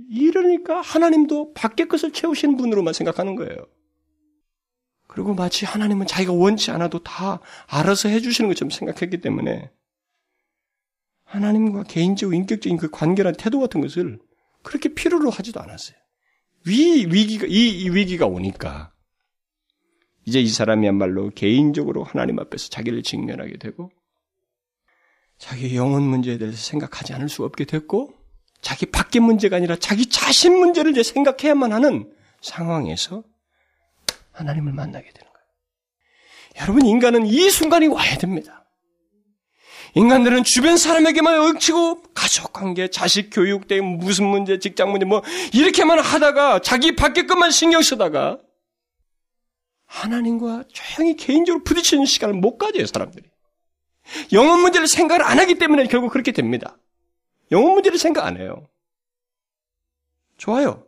이러니까 하나님도 밖의 것을 채우시는 분으로만 생각하는 거예요. 그리고 마치 하나님은 자기가 원치 않아도 다 알아서 해주시는 것처럼 생각했기 때문에 하나님과 개인적이고 인격적인 그 관계나 태도 같은 것을 그렇게 필요로 하지도 않았어요. 위, 위기가, 이, 이 위기가 오니까 이제 이 사람이야말로 개인적으로 하나님 앞에서 자기를 직면하게 되고 자기 영혼 문제에 대해서 생각하지 않을 수 없게 됐고 자기 밖의 문제가 아니라 자기 자신 문제를 이제 생각해야만 하는 상황에서 하나님을 만나게 되는 거예요. 여러분 인간은 이 순간이 와야 됩니다. 인간들은 주변 사람에게만 얽히고 가족 관계, 자식 교육 때문에 무슨 문제, 직장 문제 뭐 이렇게만 하다가 자기 밖에 것만 신경 쓰다가 하나님과 조용히 개인적으로 부딪히는 시간을 못 가져요, 사람들이. 영혼 문제를 생각을 안 하기 때문에 결국 그렇게 됩니다. 영혼 문제를 생각 안 해요. 좋아요.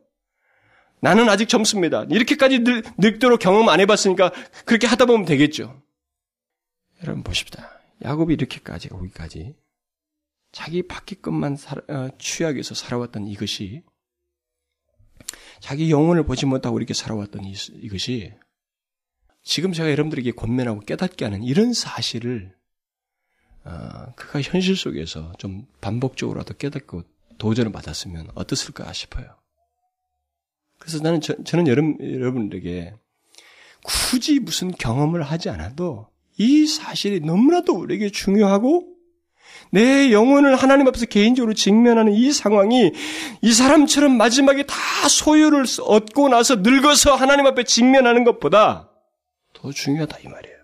나는 아직 젊습니다. 이렇게까지 늙, 늙도록 경험 안 해봤으니까 그렇게 하다 보면 되겠죠. 여러분 보십시다. 야곱이 이렇게까지 오기까지 자기 살, 어, 취하기 위해서 살아왔던 이것이 자기 영혼을 보지 못하고 이렇게 살아왔던 이, 이것이 지금 제가 여러분들에게 권면하고 깨닫게 하는 이런 사실을 어, 그가 현실 속에서 좀 반복적으로라도 깨닫고 도전을 받았으면 어떻을까 싶어요. 그래서 나는 저, 는 여러분, 여러분들에게 굳이 무슨 경험을 하지 않아도 이 사실이 너무나도 우리에게 중요하고 내 영혼을 하나님 앞에서 개인적으로 직면하는 이 상황이 이 사람처럼 마지막에 다 소유를 얻고 나서 늙어서 하나님 앞에 직면하는 것보다 더 중요하다 이 말이에요.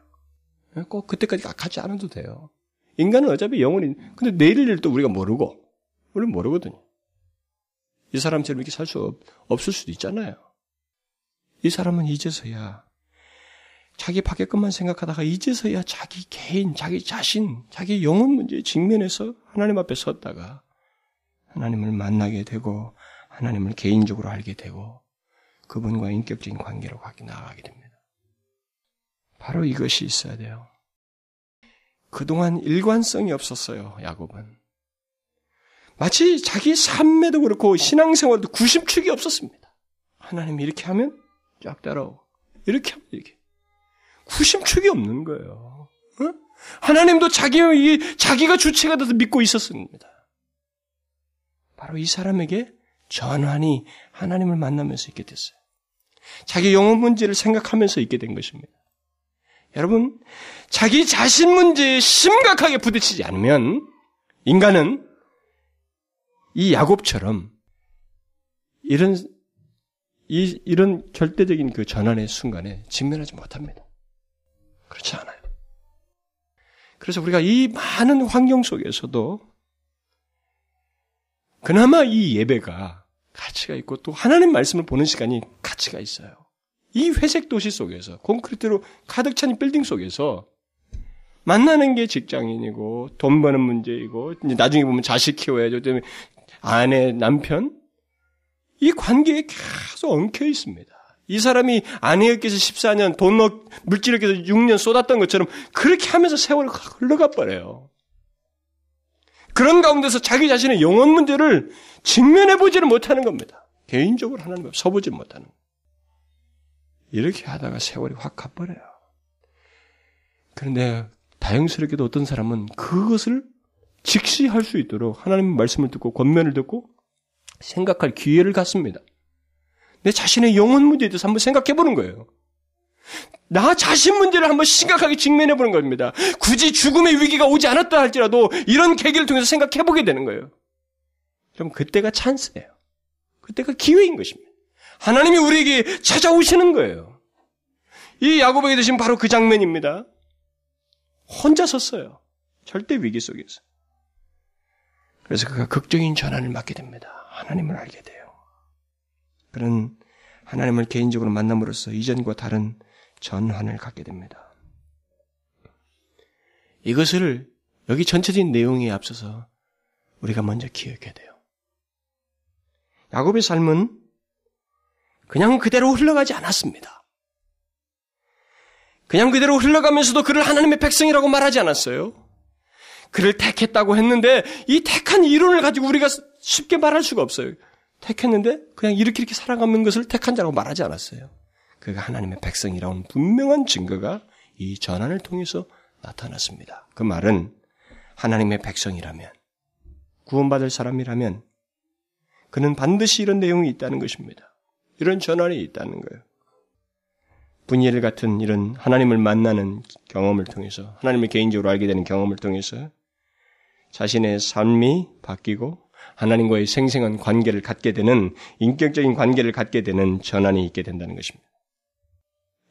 꼭 그때까지 가지 않아도 돼요. 인간은 어차피 영혼이 근데 내일 일도 우리가 모르고 우리는 모르거든요. 이 사람처럼 이렇게 살 수 없을 수도 있잖아요. 이 사람은 이제서야 자기 밖의 것만 생각하다가 이제서야 자기 개인, 자기 자신, 자기 영혼 문제에 직면해서 하나님 앞에 섰다가 하나님을 만나게 되고 하나님을 개인적으로 알게 되고 그분과 인격적인 관계로 가게 나아가게 됩니다. 바로 이것이 있어야 돼요. 그동안 일관성이 없었어요, 야곱은. 마치 자기 삶에도 그렇고 신앙생활도 구심축이 없었습니다. 하나님이 이렇게 하면 쫙 따라오고, 이렇게 하면 이렇게. 구심축이 없는 거예요. 어? 하나님도 자기, 자기가 주체가 돼서 믿고 있었습니다. 바로 이 사람에게 전환이 하나님을 만나면서 있게 됐어요. 자기 영혼 문제를 생각하면서 있게 된 것입니다. 여러분, 자기 자신 문제에 심각하게 부딪히지 않으면 인간은 이 야곱처럼 이런 이, 이런 절대적인 그 전환의 순간에 직면하지 못합니다. 그렇지 않아요. 그래서 우리가 이 많은 환경 속에서도 그나마 이 예배가 가치가 있고 또 하나님 말씀을 보는 시간이 가치가 있어요. 이 회색 도시 속에서 콘크리트로 가득 찬 빌딩 속에서 만나는 게 직장인이고 돈 버는 문제이고 이제 나중에 보면 자식 키워야죠. 때문에 아내, 남편 이 관계에 계속 엉켜 있습니다. 이 사람이 아내에게서 14년, 돈, 물질에게서 6년 쏟았던 것처럼 그렇게 하면서 세월이 흘러가 버려요. 그런 가운데서 자기 자신의 영혼 문제를 직면해 보지를 못하는 겁니다. 개인적으로 하나님 앞에 서보지 못하는. 이렇게 하다가 세월이 확 가버려요. 그런데 다행스럽게도 어떤 사람은 그것을 직시 할 수 있도록 하나님 말씀을 듣고 권면을 듣고 생각할 기회를 갖습니다. 내 자신의 영혼 문제에 대해서 한번 생각해 보는 거예요. 나 자신 문제를 한번 심각하게 직면해 보는 겁니다. 굳이 죽음의 위기가 오지 않았다 할지라도 이런 계기를 통해서 생각해 보게 되는 거예요. 그럼 그때가 찬스예요. 그때가 기회인 것입니다. 하나님이 우리에게 찾아오시는 거예요. 이 야곱에게 드신 바로 그 장면입니다. 혼자 섰어요. 절대 위기 속에서. 그래서 그가 극적인 전환을 맞게 됩니다. 하나님을 알게 돼요. 그런 하나님을 개인적으로 만남으로써 이전과 다른 전환을 갖게 됩니다. 이것을 여기 전체적인 내용에 앞서서 우리가 먼저 기억해야 돼요. 야곱의 삶은 그냥 그대로 흘러가지 않았습니다. 그냥 그대로 흘러가면서도 그를 하나님의 백성이라고 말하지 않았어요. 그를 택했다고 했는데 이 택한 이론을 가지고 우리가 쉽게 말할 수가 없어요. 택했는데 그냥 이렇게 이렇게 살아가는 것을 택한 자라고 말하지 않았어요. 그가 하나님의 백성이라는 분명한 증거가 이 전환을 통해서 나타났습니다. 그 말은 하나님의 백성이라면 구원받을 사람이라면 그는 반드시 이런 내용이 있다는 것입니다. 이런 전환이 있다는 거예요. 분예를 같은 이런 하나님을 만나는 경험을 통해서 하나님을 개인적으로 알게 되는 경험을 통해서 자신의 삶이 바뀌고 하나님과의 생생한 관계를 갖게 되는 인격적인 관계를 갖게 되는 전환이 있게 된다는 것입니다.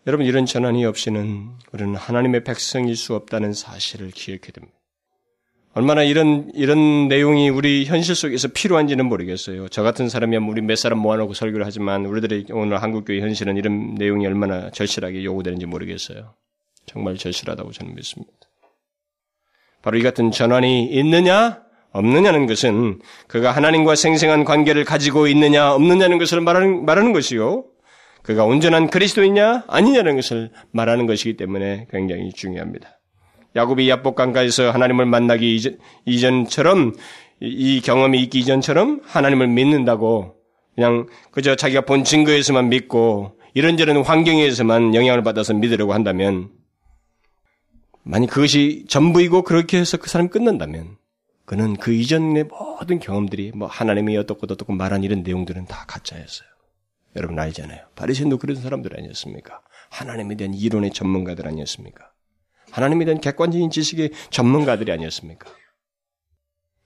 여러분 이런 전환이 없이는 우리는 하나님의 백성일 수 없다는 사실을 기억해야 됩니다. 얼마나 이런 이런 내용이 우리 현실 속에서 필요한지는 모르겠어요. 저 같은 사람이면 우리 몇 사람 모아놓고 설교를 하지만 우리들의 오늘 한국교회 현실은 이런 내용이 얼마나 절실하게 요구되는지 모르겠어요. 정말 절실하다고 저는 믿습니다. 바로 이 같은 전환이 있느냐 없느냐는 것은 그가 하나님과 생생한 관계를 가지고 있느냐 없느냐는 것을 말하는, 말하는 것이요. 그가 온전한 그리스도이냐 아니냐는 것을 말하는 것이기 때문에 굉장히 중요합니다. 야곱이 야복강가에서 하나님을 만나기 이전, 처럼 이 경험이 있기 이전처럼 하나님을 믿는다고 그냥 그저 자기가 본 증거에서만 믿고 이런저런 환경에서만 영향을 받아서 믿으려고 한다면 만약 그것이 전부이고 그렇게 해서 그 사람이 끝난다면 그는 그 이전의 모든 경험들이 뭐 하나님이 어떻고 어떻고 말한 이런 내용들은 다 가짜였어요. 여러분 알잖아요. 바리새인도 그런 사람들 아니었습니까? 하나님에 대한 이론의 전문가들 아니었습니까? 하나님에 대한 객관적인 지식의 전문가들이 아니었습니까?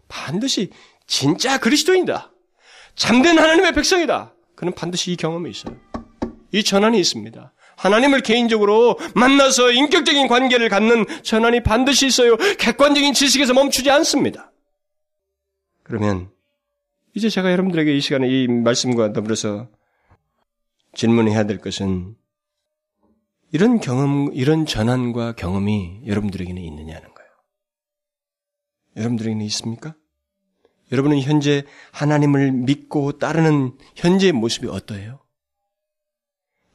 반드시 진짜 그리스도인다. 참된 하나님의 백성이다. 그는 반드시 이 경험이 있어요. 이 전환이 있습니다. 하나님을 개인적으로 만나서 인격적인 관계를 갖는 전환이 반드시 있어요. 객관적인 지식에서 멈추지 않습니다. 그러면 이제 제가 여러분들에게 이 시간에 이 말씀과 더불어서 질문해야 될 것은 이런 경험, 이런 전환과 경험이 여러분들에게는 있느냐는 거예요. 여러분들에게는 있습니까? 여러분은 현재 하나님을 믿고 따르는 현재의 모습이 어떠해요?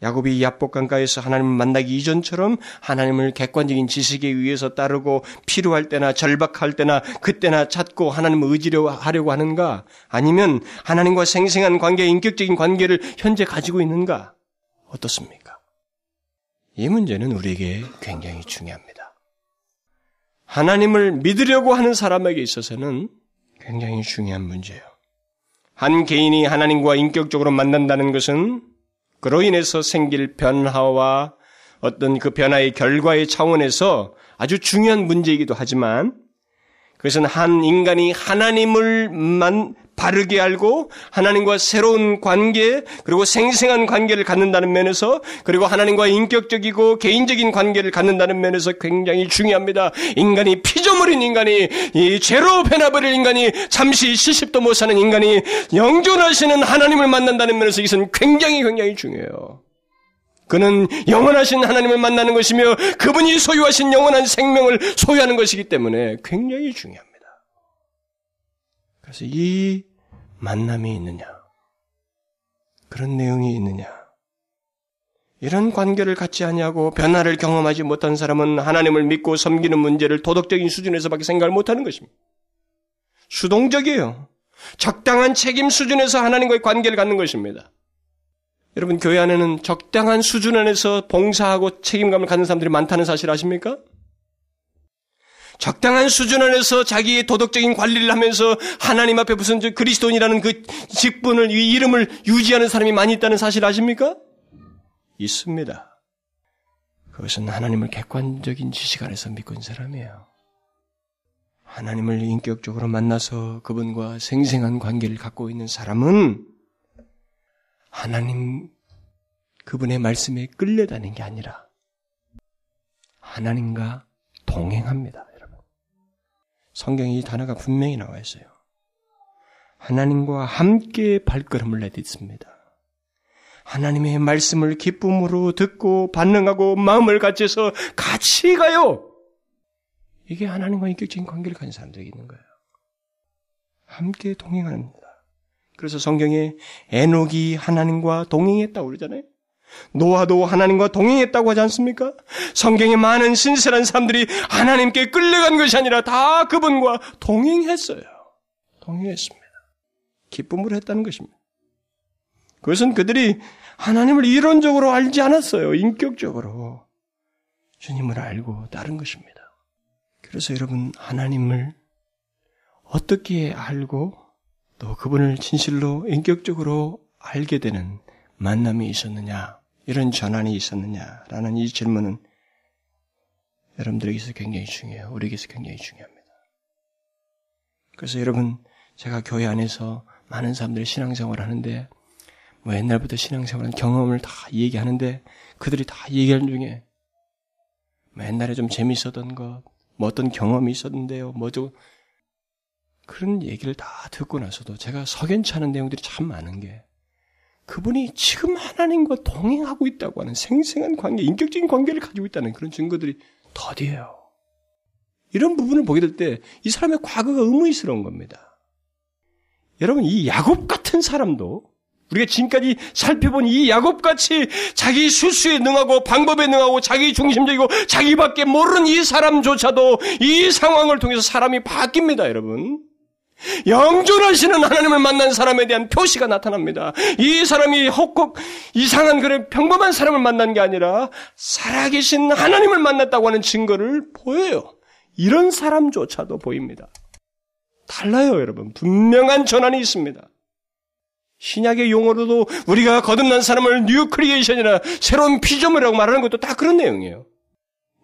야곱이 야복강가에서 하나님을 만나기 이전처럼 하나님을 객관적인 지식에 의해서 따르고 필요할 때나 절박할 때나 그때나 찾고 하나님을 의지려 하려고 하는가? 아니면 하나님과 생생한 관계, 인격적인 관계를 현재 가지고 있는가? 어떻습니까? 이 문제는 우리에게 굉장히 중요합니다. 하나님을 믿으려고 하는 사람에게 있어서는 굉장히 중요한 문제예요. 한 개인이 하나님과 인격적으로 만난다는 것은 그로 인해서 생길 변화와 어떤 그 변화의 결과의 차원에서 아주 중요한 문제이기도 하지만 그것은 한 인간이 하나님을 만 바르게 알고 하나님과 새로운 관계 그리고 생생한 관계를 갖는다는 면에서 그리고 하나님과 인격적이고 개인적인 관계를 갖는다는 면에서 굉장히 중요합니다. 인간이 피조물인 인간이 이 죄로 변화버릴 인간이 잠시 시십도 못 사는 인간이 영존하시는 하나님을 만난다는 면에서 이것은 굉장히 굉장히 중요해요. 그는 영원하신 하나님을 만나는 것이며 그분이 소유하신 영원한 생명을 소유하는 것이기 때문에 굉장히 중요합니다. 그래서 이 만남이 있느냐? 그런 내용이 있느냐? 이런 관계를 갖지 아니하고 변화를 경험하지 못한 사람은 하나님을 믿고 섬기는 문제를 도덕적인 수준에서밖에 생각을 못하는 것입니다. 수동적이에요. 적당한 책임 수준에서 하나님과의 관계를 갖는 것입니다. 여러분 교회 안에는 적당한 수준 안에서 봉사하고 책임감을 갖는 사람들이 많다는 사실 아십니까? 적당한 수준 안에서 자기의 도덕적인 관리를 하면서 하나님 앞에 무슨 그리스도인이라는 그 직분을 이 이름을 유지하는 사람이 많이 있다는 사실 아십니까? 있습니다. 그것은 하나님을 객관적인 지식 안에서 믿고 있는 사람이에요. 하나님을 인격적으로 만나서 그분과 생생한 관계를 갖고 있는 사람은 하나님 그분의 말씀에 끌려다니는 게 아니라 하나님과 동행합니다. 성경에 이 단어가 분명히 나와 있어요. 하나님과 함께 발걸음을 내딛습니다. 하나님의 말씀을 기쁨으로 듣고 반응하고 마음을 갖춰서 같이 가요. 이게 하나님과 인격적인 관계를 가진 사람들이 있는 거예요. 함께 동행합니다. 그래서 성경에 에녹이 하나님과 동행했다고 그러잖아요. 노아도 하나님과 동행했다고 하지 않습니까? 성경에 많은 신실한 사람들이 하나님께 끌려간 것이 아니라 다 그분과 동행했어요. 동행했습니다. 기쁨으로 했다는 것입니다. 그것은 그들이 하나님을 이론적으로 알지 않았어요. 인격적으로. 주님을 알고 따른 것입니다. 그래서 여러분, 하나님을 어떻게 알고 또 그분을 진실로 인격적으로 알게 되는 만남이 있었느냐, 이런 전환이 있었느냐라는 이 질문은 여러분들에게서 굉장히 중요해요. 우리에게서 굉장히 중요합니다. 그래서 여러분, 제가 교회 안에서 많은 사람들이 신앙생활 하는데, 뭐 옛날부터 신앙생활 경험을 다 얘기하는데, 그들이 다 얘기하는 중에, 뭐 옛날에 좀 재밌었던 것, 뭐 어떤 경험이 있었는데요, 뭐죠, 그런 얘기를 다 듣고 나서도 제가 석연치 않은 내용들이 참 많은 게 그분이 지금 하나님과 동행하고 있다고 하는 생생한 관계, 인격적인 관계를 가지고 있다는 그런 증거들이 더디해요. 이런 부분을 보게 될 때 이 사람의 과거가 의문스러운 겁니다. 여러분 이 야곱 같은 사람도 우리가 지금까지 살펴본 이 야곱같이 자기 실수에 능하고 방법에 능하고 자기 중심적이고 자기밖에 모르는 이 사람조차도 이 상황을 통해서 사람이 바뀝니다, 여러분. 영존하시는 하나님을 만난 사람에 대한 표시가 나타납니다. 이 사람이 혹혹 이상한 그런 평범한 사람을 만난 게 아니라 살아계신 하나님을 만났다고 하는 증거를 보여요. 이런 사람조차도 보입니다. 달라요, 여러분. 분명한 전환이 있습니다. 신약의 용어로도 우리가 거듭난 사람을 new creation이나 새로운 피조물이라고 말하는 것도 다 그런 내용이에요.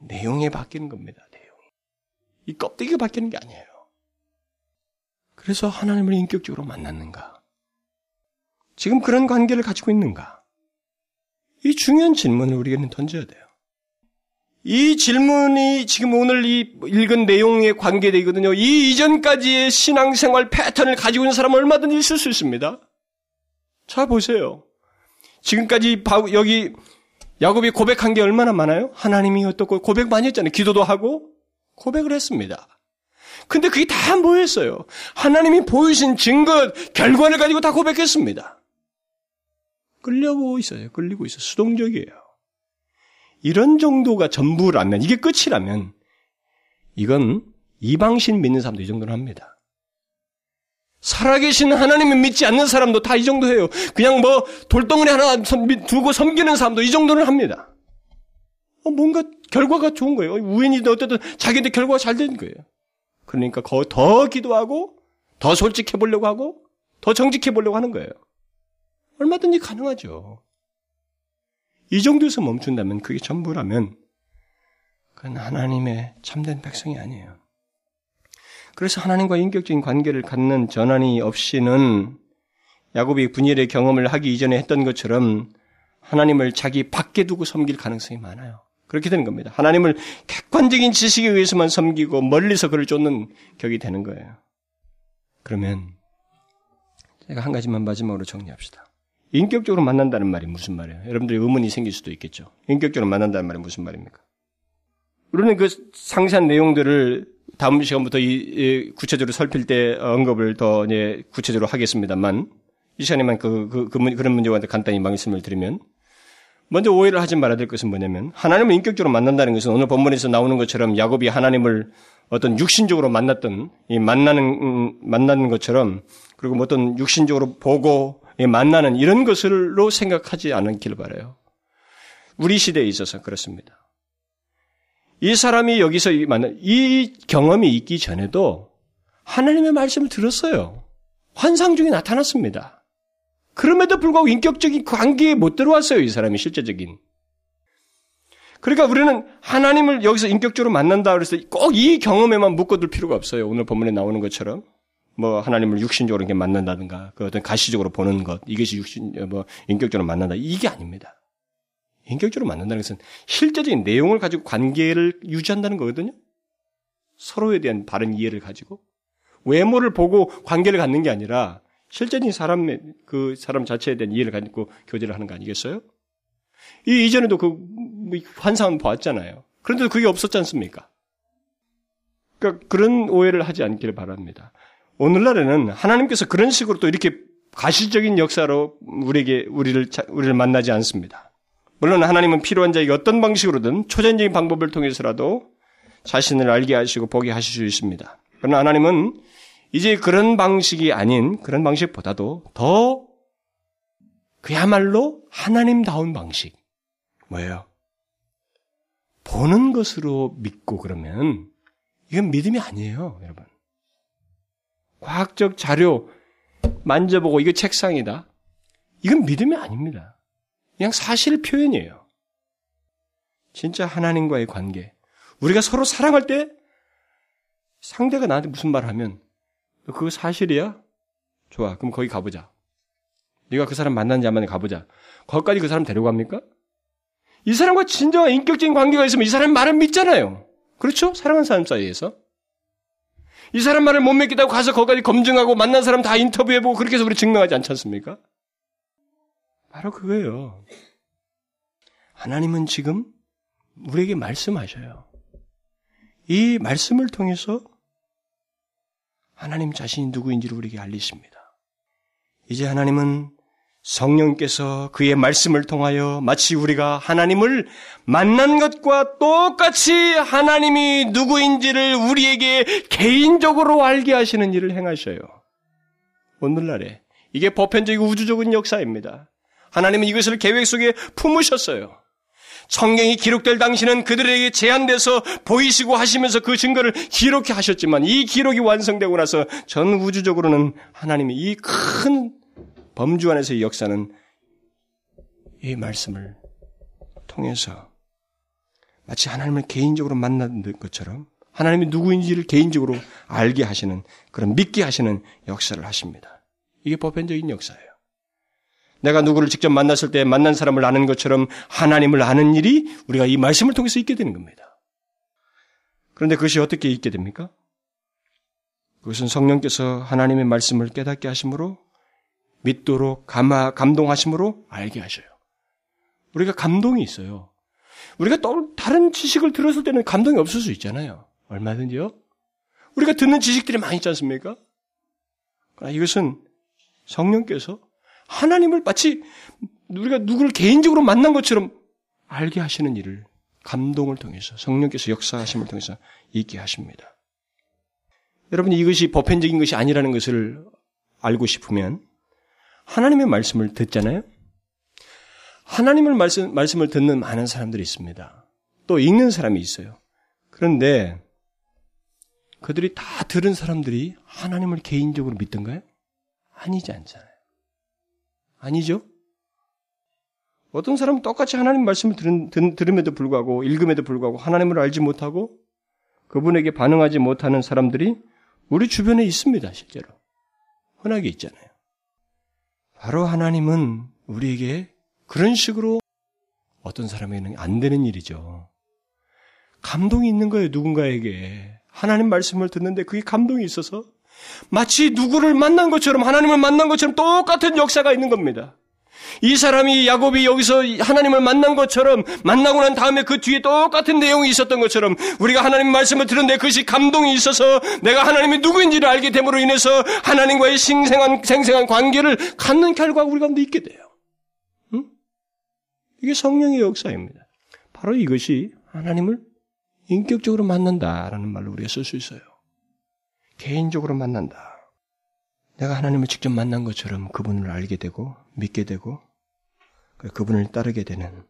내용이 바뀌는 겁니다, 내용이. 이 껍데기가 바뀌는 게 아니에요. 그래서 하나님을 인격적으로 만났는가? 지금 그런 관계를 가지고 있는가? 이 중요한 질문을 우리에게는 던져야 돼요. 이 질문이 지금 오늘 이 읽은 내용에 관계되거든요. 이 이전까지의 신앙생활 패턴을 가지고 있는 사람은 얼마든지 있을 수 있습니다. 잘 보세요. 지금까지 여기 야곱이 고백한 게 얼마나 많아요? 하나님이 어떻고 고백 많이 했잖아요. 기도도 하고 고백을 했습니다. 근데 그게 다 뭐였어요? 하나님이 보이신 증거, 결과를 가지고 다 고백했습니다. 끌려고 있어요. 끌리고 있어요. 수동적이에요. 이런 정도가 전부라면, 이게 끝이라면, 이건 이방신 믿는 사람도 이 정도는 합니다. 살아계신 하나님을 믿지 않는 사람도 다 이 정도 해요. 그냥 뭐 돌덩어리 하나 두고 섬기는 사람도 이 정도는 합니다. 어, 뭔가 결과가 좋은 거예요. 우연이든 어쨌든 자기한테 결과가 잘 되는 거예요. 그러니까 더 기도하고 더 솔직해 보려고 하고 더 정직해 보려고 하는 거예요. 얼마든지 가능하죠. 이 정도에서 멈춘다면 그게 전부라면 그건 하나님의 참된 백성이 아니에요. 그래서 하나님과 인격적인 관계를 갖는 전환이 없이는 야곱이 분열의 경험을 하기 이전에 했던 것처럼 하나님을 자기 밖에 두고 섬길 가능성이 많아요. 그렇게 되는 겁니다. 하나님을 객관적인 지식에 의해서만 섬기고 멀리서 그를 쫓는 격이 되는 거예요. 그러면 제가 한 가지만 마지막으로 정리합시다. 인격적으로 만난다는 말이 무슨 말이에요? 여러분들이 의문이 생길 수도 있겠죠. 인격적으로 만난다는 말이 무슨 말입니까? 우리는 그 상세한 내용들을 다음 시간부터 이, 이 구체적으로 살필 때 언급을 더 이제 구체적으로 하겠습니다만 이 시간에만 그, 그, 그 그런 문제와 간단히 말씀을 드리면 먼저 오해를 하지 말아야 될 것은 뭐냐면 하나님을 인격적으로 만난다는 것은 오늘 본문에서 나오는 것처럼 야곱이 하나님을 어떤 육신적으로 만났던 이 만나는 음, 만나는 것처럼 그리고 뭐 어떤 육신적으로 보고 만나는 이런 것으로 생각하지 않기를 바래요. 우리 시대에 있어서 그렇습니다. 이 사람이 여기서 이 경험이 있기 전에도 하나님의 말씀을 들었어요. 환상 중에 나타났습니다. 그럼에도 불구하고 인격적인 관계에 못 들어왔어요, 이 사람이 실제적인. 그러니까 우리는 하나님을 여기서 인격적으로 만난다 그래서 꼭 이 경험에만 묶어둘 필요가 없어요. 오늘 본문에 나오는 것처럼. 뭐 하나님을 육신적으로 이렇게 만난다든가 그 어떤 가시적으로 보는 것 이것이 육신 뭐 인격적으로 만난다 이게 아닙니다. 인격적으로 만난다는 것은 실제적인 내용을 가지고 관계를 유지한다는 거거든요. 서로에 대한 바른 이해를 가지고 외모를 보고 관계를 갖는 게 아니라 실제적인 사람의 그 사람 자체에 대한 이해를 가지고 교제를 하는 거 아니겠어요? 이 이전에도 그 환상은 보았잖아요. 그런데도 그게 없었지 않습니까? 그러니까 그런 오해를 하지 않기를 바랍니다. 오늘날에는 하나님께서 그런 식으로 또 이렇게 가시적인 역사로 우리에게 우리를 우리를 만나지 않습니다. 물론 하나님은 필요한 자에게 어떤 방식으로든 초전적인 방법을 통해서라도 자신을 알게 하시고 보게 하실 수 있습니다. 그러나 하나님은 이제 그런 방식이 아닌 그런 방식보다도 더 그야말로 하나님다운 방식. 뭐예요? 보는 것으로 믿고 그러면 이건 믿음이 아니에요, 여러분. 과학적 자료 만져보고 이거 책상이다. 이건 믿음이 아닙니다. 그냥 사실 표현이에요. 진짜 하나님과의 관계. 우리가 서로 사랑할 때 상대가 나한테 무슨 말 하면 그거 사실이야? 좋아. 그럼 거기 가보자. 네가 그 사람 만난 자만 가보자. 거기까지 그 사람 데려갑니까? 이 사람과 진정한 인격적인 관계가 있으면 이 사람 말을 믿잖아요. 그렇죠? 사랑하는 사람 사이에서. 이 사람 말을 못 믿겠다고 가서 거기까지 검증하고 만난 사람 다 인터뷰해보고 그렇게 해서 우리 증명하지 않지 않습니까? 바로 그거예요. 하나님은 지금 우리에게 말씀하셔요. 이 말씀을 통해서 하나님 자신이 누구인지를 우리에게 알리십니다. 이제 하나님은 성령께서 그의 말씀을 통하여 마치 우리가 하나님을 만난 것과 똑같이 하나님이 누구인지를 우리에게 개인적으로 알게 하시는 일을 행하셔요. 오늘날에 이게 보편적이고 우주적인 역사입니다. 하나님은 이것을 계획 속에 품으셨어요. 성경이 기록될 당시는 그들에게 제한돼서 보이시고 하시면서 그 증거를 기록해 하셨지만 이 기록이 완성되고 나서 전 우주적으로는 하나님이 이 큰 범주 안에서의 역사는 이 말씀을 통해서 마치 하나님을 개인적으로 만난 것처럼 하나님이 누구인지를 개인적으로 알게 하시는 그런 믿게 하시는 역사를 하십니다. 이게 보편적인 역사예요. 내가 누구를 직접 만났을 때 만난 사람을 아는 것처럼 하나님을 아는 일이 우리가 이 말씀을 통해서 있게 되는 겁니다. 그런데 그것이 어떻게 있게 됩니까? 그것은 성령께서 하나님의 말씀을 깨닫게 하심으로 믿도록 감화, 감동하심으로 알게 하셔요. 우리가 감동이 있어요. 우리가 또 다른 지식을 들었을 때는 감동이 없을 수 있잖아요. 얼마든지요. 우리가 듣는 지식들이 많이 있지 않습니까? 이것은 성령께서 하나님을 마치 우리가 누구를 개인적으로 만난 것처럼 알게 하시는 일을 감동을 통해서 성령께서 역사하심을 통해서 있게 하십니다. 여러분이 이것이 보편적인 것이 아니라는 것을 알고 싶으면 하나님의 말씀을 듣잖아요. 하나님을 말씀, 말씀을 듣는 많은 사람들이 있습니다. 또 읽는 사람이 있어요. 그런데 그들이 다 들은 사람들이 하나님을 개인적으로 믿던가요? 아니지 않잖아요. 아니죠? 어떤 사람은 똑같이 하나님 말씀을 들은, 들음에도 불구하고 읽음에도 불구하고 하나님을 알지 못하고 그분에게 반응하지 못하는 사람들이 우리 주변에 있습니다, 실제로. 흔하게 있잖아요. 바로 하나님은 우리에게 그런 식으로 어떤 사람에게는 안 되는 일이죠. 감동이 있는 거예요, 누군가에게. 하나님 말씀을 듣는데 그게 감동이 있어서 마치 누구를 만난 것처럼 하나님을 만난 것처럼 똑같은 역사가 있는 겁니다. 이 사람이 야곱이 여기서 하나님을 만난 것처럼 만나고 난 다음에 그 뒤에 똑같은 내용이 있었던 것처럼 우리가 하나님 말씀을 들었는데 그것이 감동이 있어서 내가 하나님이 누구인지를 알게 됨으로 인해서 하나님과의 생생한 생생한 관계를 갖는 결과가 우리 가운데 있게 돼요. 응? 이게 성령의 역사입니다. 바로 이것이 하나님을 인격적으로 만난다라는 말로 우리가 쓸 수 있어요. 개인적으로 만난다. 내가 하나님을 직접 만난 것처럼 그분을 알게 되고 믿게 되고 그분을 따르게 되는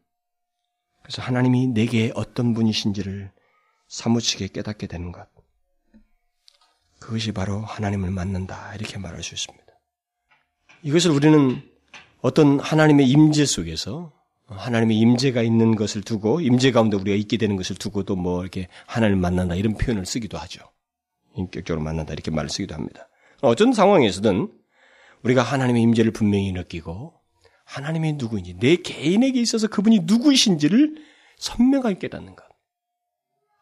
그래서 하나님이 내게 어떤 분이신지를 사무치게 깨닫게 되는 것. 그것이 바로 하나님을 만난다. 이렇게 말할 수 있습니다. 이것을 우리는 어떤 하나님의 임재 속에서 하나님의 임재가 있는 것을 두고 임재 가운데 우리가 있게 되는 것을 두고도 뭐 이렇게 하나님을 만난다 이런 표현을 쓰기도 하죠. 인격적으로 만난다 이렇게 말을 쓰기도 합니다. 어떤 상황에서든 우리가 하나님의 임재를 분명히 느끼고 하나님이 누구인지 내 개인에게 있어서 그분이 누구이신지를 선명하게 깨닫는 것.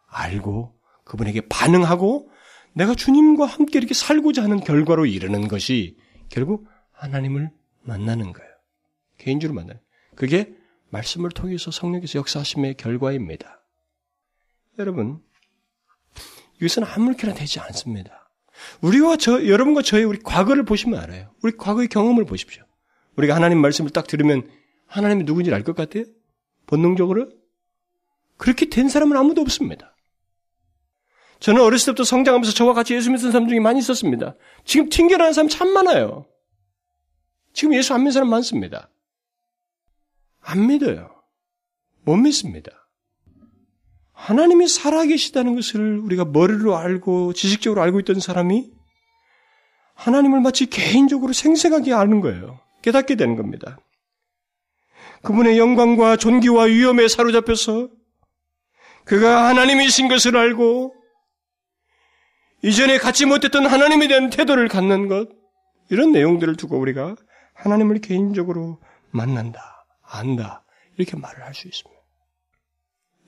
알고 그분에게 반응하고 내가 주님과 함께 이렇게 살고자 하는 결과로 이르는 것이 결국 하나님을 만나는 거예요. 개인적으로 만나는. 그게 말씀을 통해서 성령께서 역사하심의 결과입니다. 여러분, 이것은 아무렇게나 되지 않습니다. 우리와 저, 여러분과 저의 우리 과거를 보시면 알아요. 우리 과거의 경험을 보십시오. 우리가 하나님 말씀을 딱 들으면 하나님이 누군지 알 것 같아요? 본능적으로? 그렇게 된 사람은 아무도 없습니다. 저는 어렸을 때부터 성장하면서 저와 같이 예수 믿는 사람 중에 많이 있었습니다. 지금 튕겨나는 사람 참 많아요. 지금 예수 안 믿는 사람 많습니다. 안 믿어요. 못 믿습니다. 하나님이 살아계시다는 것을 우리가 머리로 알고 지식적으로 알고 있던 사람이 하나님을 마치 개인적으로 생생하게 아는 거예요. 깨닫게 되는 겁니다. 그분의 영광과 존귀와 위엄에 사로잡혀서 그가 하나님이신 것을 알고 이전에 갖지 못했던 하나님에 대한 태도를 갖는 것 이런 내용들을 두고 우리가 하나님을 개인적으로 만난다, 안다 이렇게 말을 할 수 있습니다.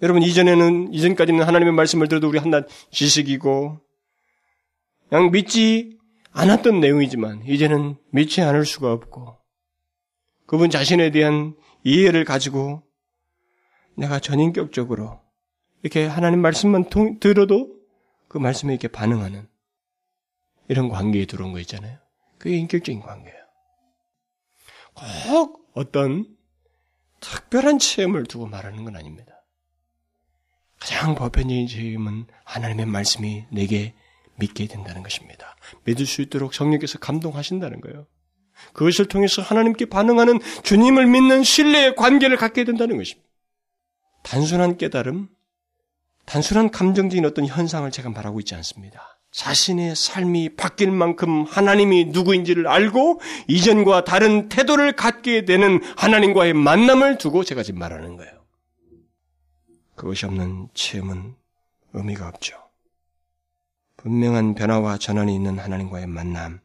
여러분 이전에는 이전까지는 하나님의 말씀을 들어도 우리 한낱 지식이고 그냥 믿지 않았던 내용이지만 이제는 믿지 않을 수가 없고 그분 자신에 대한 이해를 가지고 내가 전인격적으로 이렇게 하나님 말씀만 통, 들어도 그 말씀에 이렇게 반응하는 이런 관계에 들어온 거 있잖아요. 그게 인격적인 관계예요. 꼭 어떤 특별한 체험을 두고 말하는 건 아닙니다. 가장 보편적인 책임은 하나님의 말씀이 내게 믿게 된다는 것입니다. 믿을 수 있도록 성령께서 감동하신다는 거예요. 그것을 통해서 하나님께 반응하는 주님을 믿는 신뢰의 관계를 갖게 된다는 것입니다. 단순한 깨달음, 단순한 감정적인 어떤 현상을 제가 말하고 있지 않습니다. 자신의 삶이 바뀔 만큼 하나님이 누구인지를 알고 이전과 다른 태도를 갖게 되는 하나님과의 만남을 두고 제가 지금 말하는 거예요. 그것이 없는 체험은 의미가 없죠. 분명한 변화와 전환이 있는 하나님과의 만남,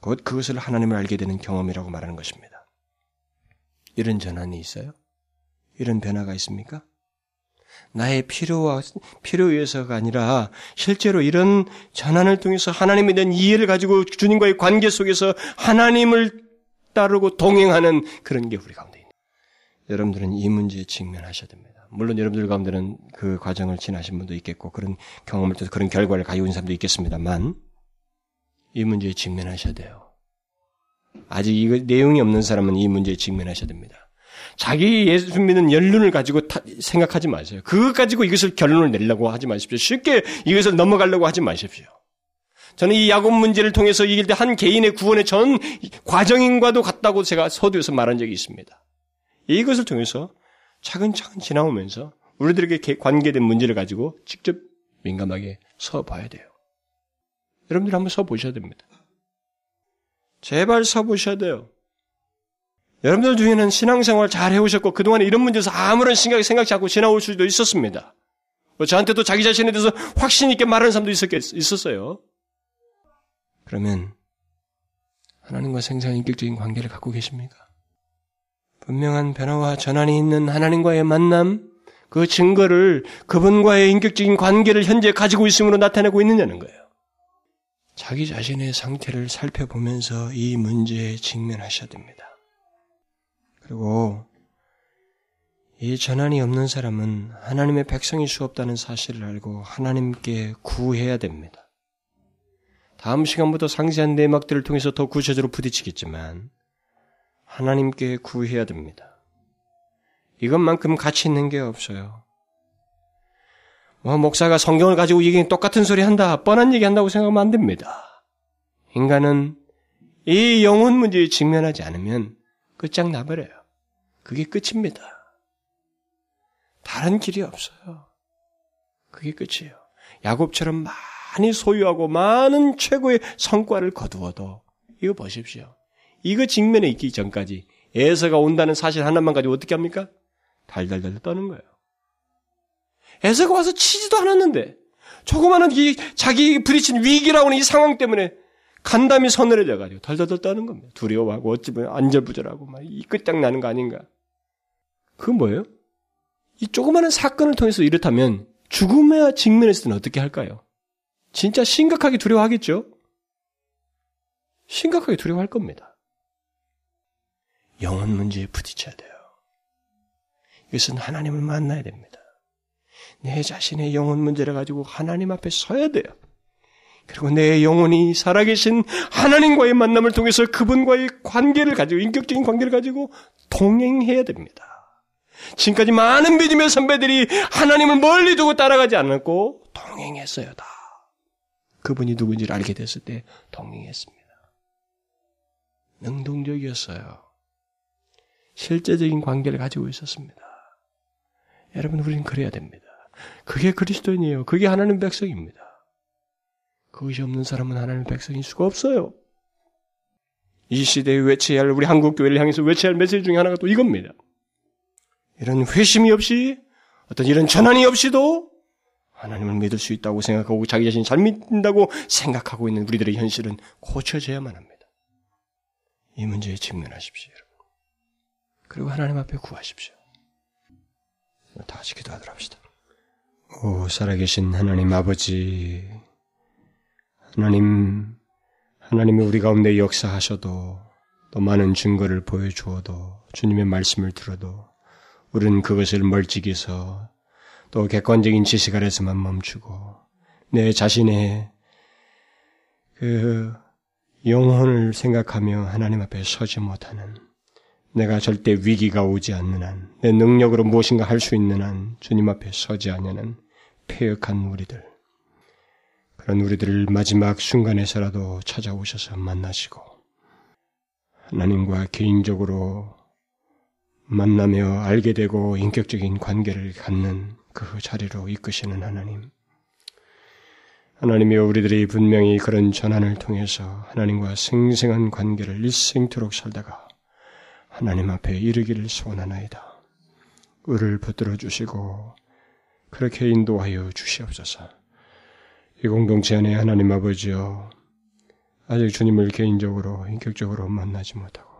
곧 그것을 하나님을 알게 되는 경험이라고 말하는 것입니다. 이런 전환이 있어요? 이런 변화가 있습니까? 나의 필요와, 필요 에서가 아니라 실제로 이런 전환을 통해서 하나님에 대한 이해를 가지고 주님과의 관계 속에서 하나님을 따르고 동행하는 그런 게 우리 가운데 있는. 여러분들은 이 문제에 직면하셔야 됩니다. 물론 여러분들 가운데는 그 과정을 지나신 분도 있겠고 그런 경험을 통해서 그런 결과를 가지고 있는 사람도 있겠습니다만 이 문제에 직면하셔야 돼요. 아직 이 내용이 없는 사람은 이 문제에 직면하셔야 됩니다. 자기 예수 믿는 연륜을 가지고 타, 생각하지 마세요. 그것 가지고 이것을 결론을 내려고 하지 마십시오. 쉽게 이것을 넘어가려고 하지 마십시오. 저는 이 야곱 문제를 통해서 이길 때 한 개인의 구원의 전 과정인과도 같다고 제가 서두에서 말한 적이 있습니다. 이것을 통해서 차근차근 지나오면서 우리들에게 관계된 문제를 가지고 직접 민감하게 서 봐야 돼요. 여러분들 한번 서 보셔야 됩니다. 제발 서 보셔야 돼요. 여러분들 중에는 신앙생활 잘 해오셨고 그동안에 이런 문제에서 아무런 생각, 생각지 않고 지나올 수도 있었습니다. 뭐 저한테도 자기 자신에 대해서 확신 있게 말하는 사람도 있었겠, 있었어요. 그러면 하나님과 생생한 인격적인 관계를 갖고 계십니까? 분명한 변화와 전환이 있는 하나님과의 만남, 그 증거를 그분과의 인격적인 관계를 현재 가지고 있음으로 나타내고 있느냐는 거예요. 자기 자신의 상태를 살펴보면서 이 문제에 직면하셔야 됩니다. 그리고 이 전환이 없는 사람은 하나님의 백성일 수 없다는 사실을 알고 하나님께 구해야 됩니다. 다음 시간부터 상세한 내막들을 통해서 더 구체적으로 부딪히겠지만 하나님께 구해야 됩니다. 이것만큼 가치 있는 게 없어요. 뭐 목사가 성경을 가지고 얘기는 똑같은 소리 한다, 뻔한 얘기 한다고 생각하면 안 됩니다. 인간은 이 영혼 문제에 직면하지 않으면 끝장나버려요. 그게 끝입니다. 다른 길이 없어요. 그게 끝이에요. 야곱처럼 많이 소유하고 많은 최고의 성과를 거두어도 이거 보십시오. 이거 직면에 있기 전까지 에서가 온다는 사실 하나만 가지고 어떻게 합니까? 달달달 떠는 거예요. 에서가 와서 치지도 않았는데 조그마한 이 자기 부딪힌 위기라고 하는 이 상황 때문에 간담이 서늘해져 가지고 덜덜덜 떠는 겁니다. 두려워하고 어찌 보면 안절부절하고 막 이 끝장 나는 거 아닌가? 그건 뭐예요? 이 조그마한 사건을 통해서 이렇다면 죽음에 직면했을 때는 어떻게 할까요? 진짜 심각하게 두려워하겠죠? 심각하게 두려워할 겁니다. 영혼 문제에 부딪혀야 돼요. 이것은 하나님을 만나야 됩니다. 내 자신의 영혼 문제를 가지고 하나님 앞에 서야 돼요. 그리고 내 영혼이 살아계신 하나님과의 만남을 통해서 그분과의 관계를 가지고, 인격적인 관계를 가지고 동행해야 됩니다. 지금까지 많은 믿음의 선배들이 하나님을 멀리 두고 따라가지 않았고, 동행했어요, 다. 그분이 누군지를 알게 됐을 때 동행했습니다. 능동적이었어요. 실제적인 관계를 가지고 있었습니다. 여러분, 우리는 그래야 됩니다. 그게 그리스도인이에요. 그게 하나님 백성입니다. 그것이 없는 사람은 하나님 백성일 수가 없어요. 이 시대에 외쳐야 할 우리 한국 교회를 향해서 외쳐야 할 메시지 중에 하나가 또 이겁니다. 이런 회심이 없이 어떤 이런 전환이 없이도 하나님을 믿을 수 있다고 생각하고 자기 자신이 잘 믿는다고 생각하고 있는 우리들의 현실은 고쳐져야만 합니다. 이 문제에 직면하십시오. 그리고 하나님 앞에 구하십시오. 다 같이 기도하도록 합시다. 오, 살아계신 하나님 아버지, 하나님, 하나님이 우리 가운데 역사하셔도 또 많은 증거를 보여주어도 주님의 말씀을 들어도 우리는 그것을 멀찍이서 또 객관적인 지식 아래서만 멈추고 내 자신의 그 영혼을 생각하며 하나님 앞에 서지 못하는 내가 절대 위기가 오지 않는 한, 내 능력으로 무엇인가 할 수 있는 한 주님 앞에 서지 않는 폐역한 우리들. 그런 우리들을 마지막 순간에서라도 찾아오셔서 만나시고 하나님과 개인적으로 만나며 알게 되고 인격적인 관계를 갖는 그 자리로 이끄시는 하나님. 하나님이 우리들이 분명히 그런 전환을 통해서 하나님과 생생한 관계를 일생토록 살다가 하나님 앞에 이르기를 소원하나이다. 을을 붙들어 주시고 그렇게 인도하여 주시옵소서. 이 공동체 안에 하나님 아버지여 아직 주님을 개인적으로 인격적으로 만나지 못하고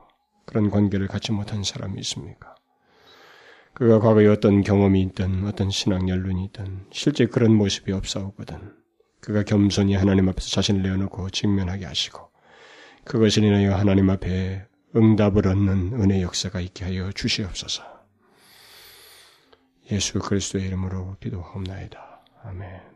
그런 관계를 갖지 못한 사람이 있습니까? 그가 과거에 어떤 경험이 있든 어떤 신앙 연륜이 있든 실제 그런 모습이 없사오거든 그가 겸손히 하나님 앞에서 자신을 내어놓고 직면하게 하시고 그것을 인하여 하나님 앞에 응답을 얻는 은혜 역사가 있게 하여 주시옵소서. 예수 그리스도의 이름으로 기도하옵나이다. 아멘.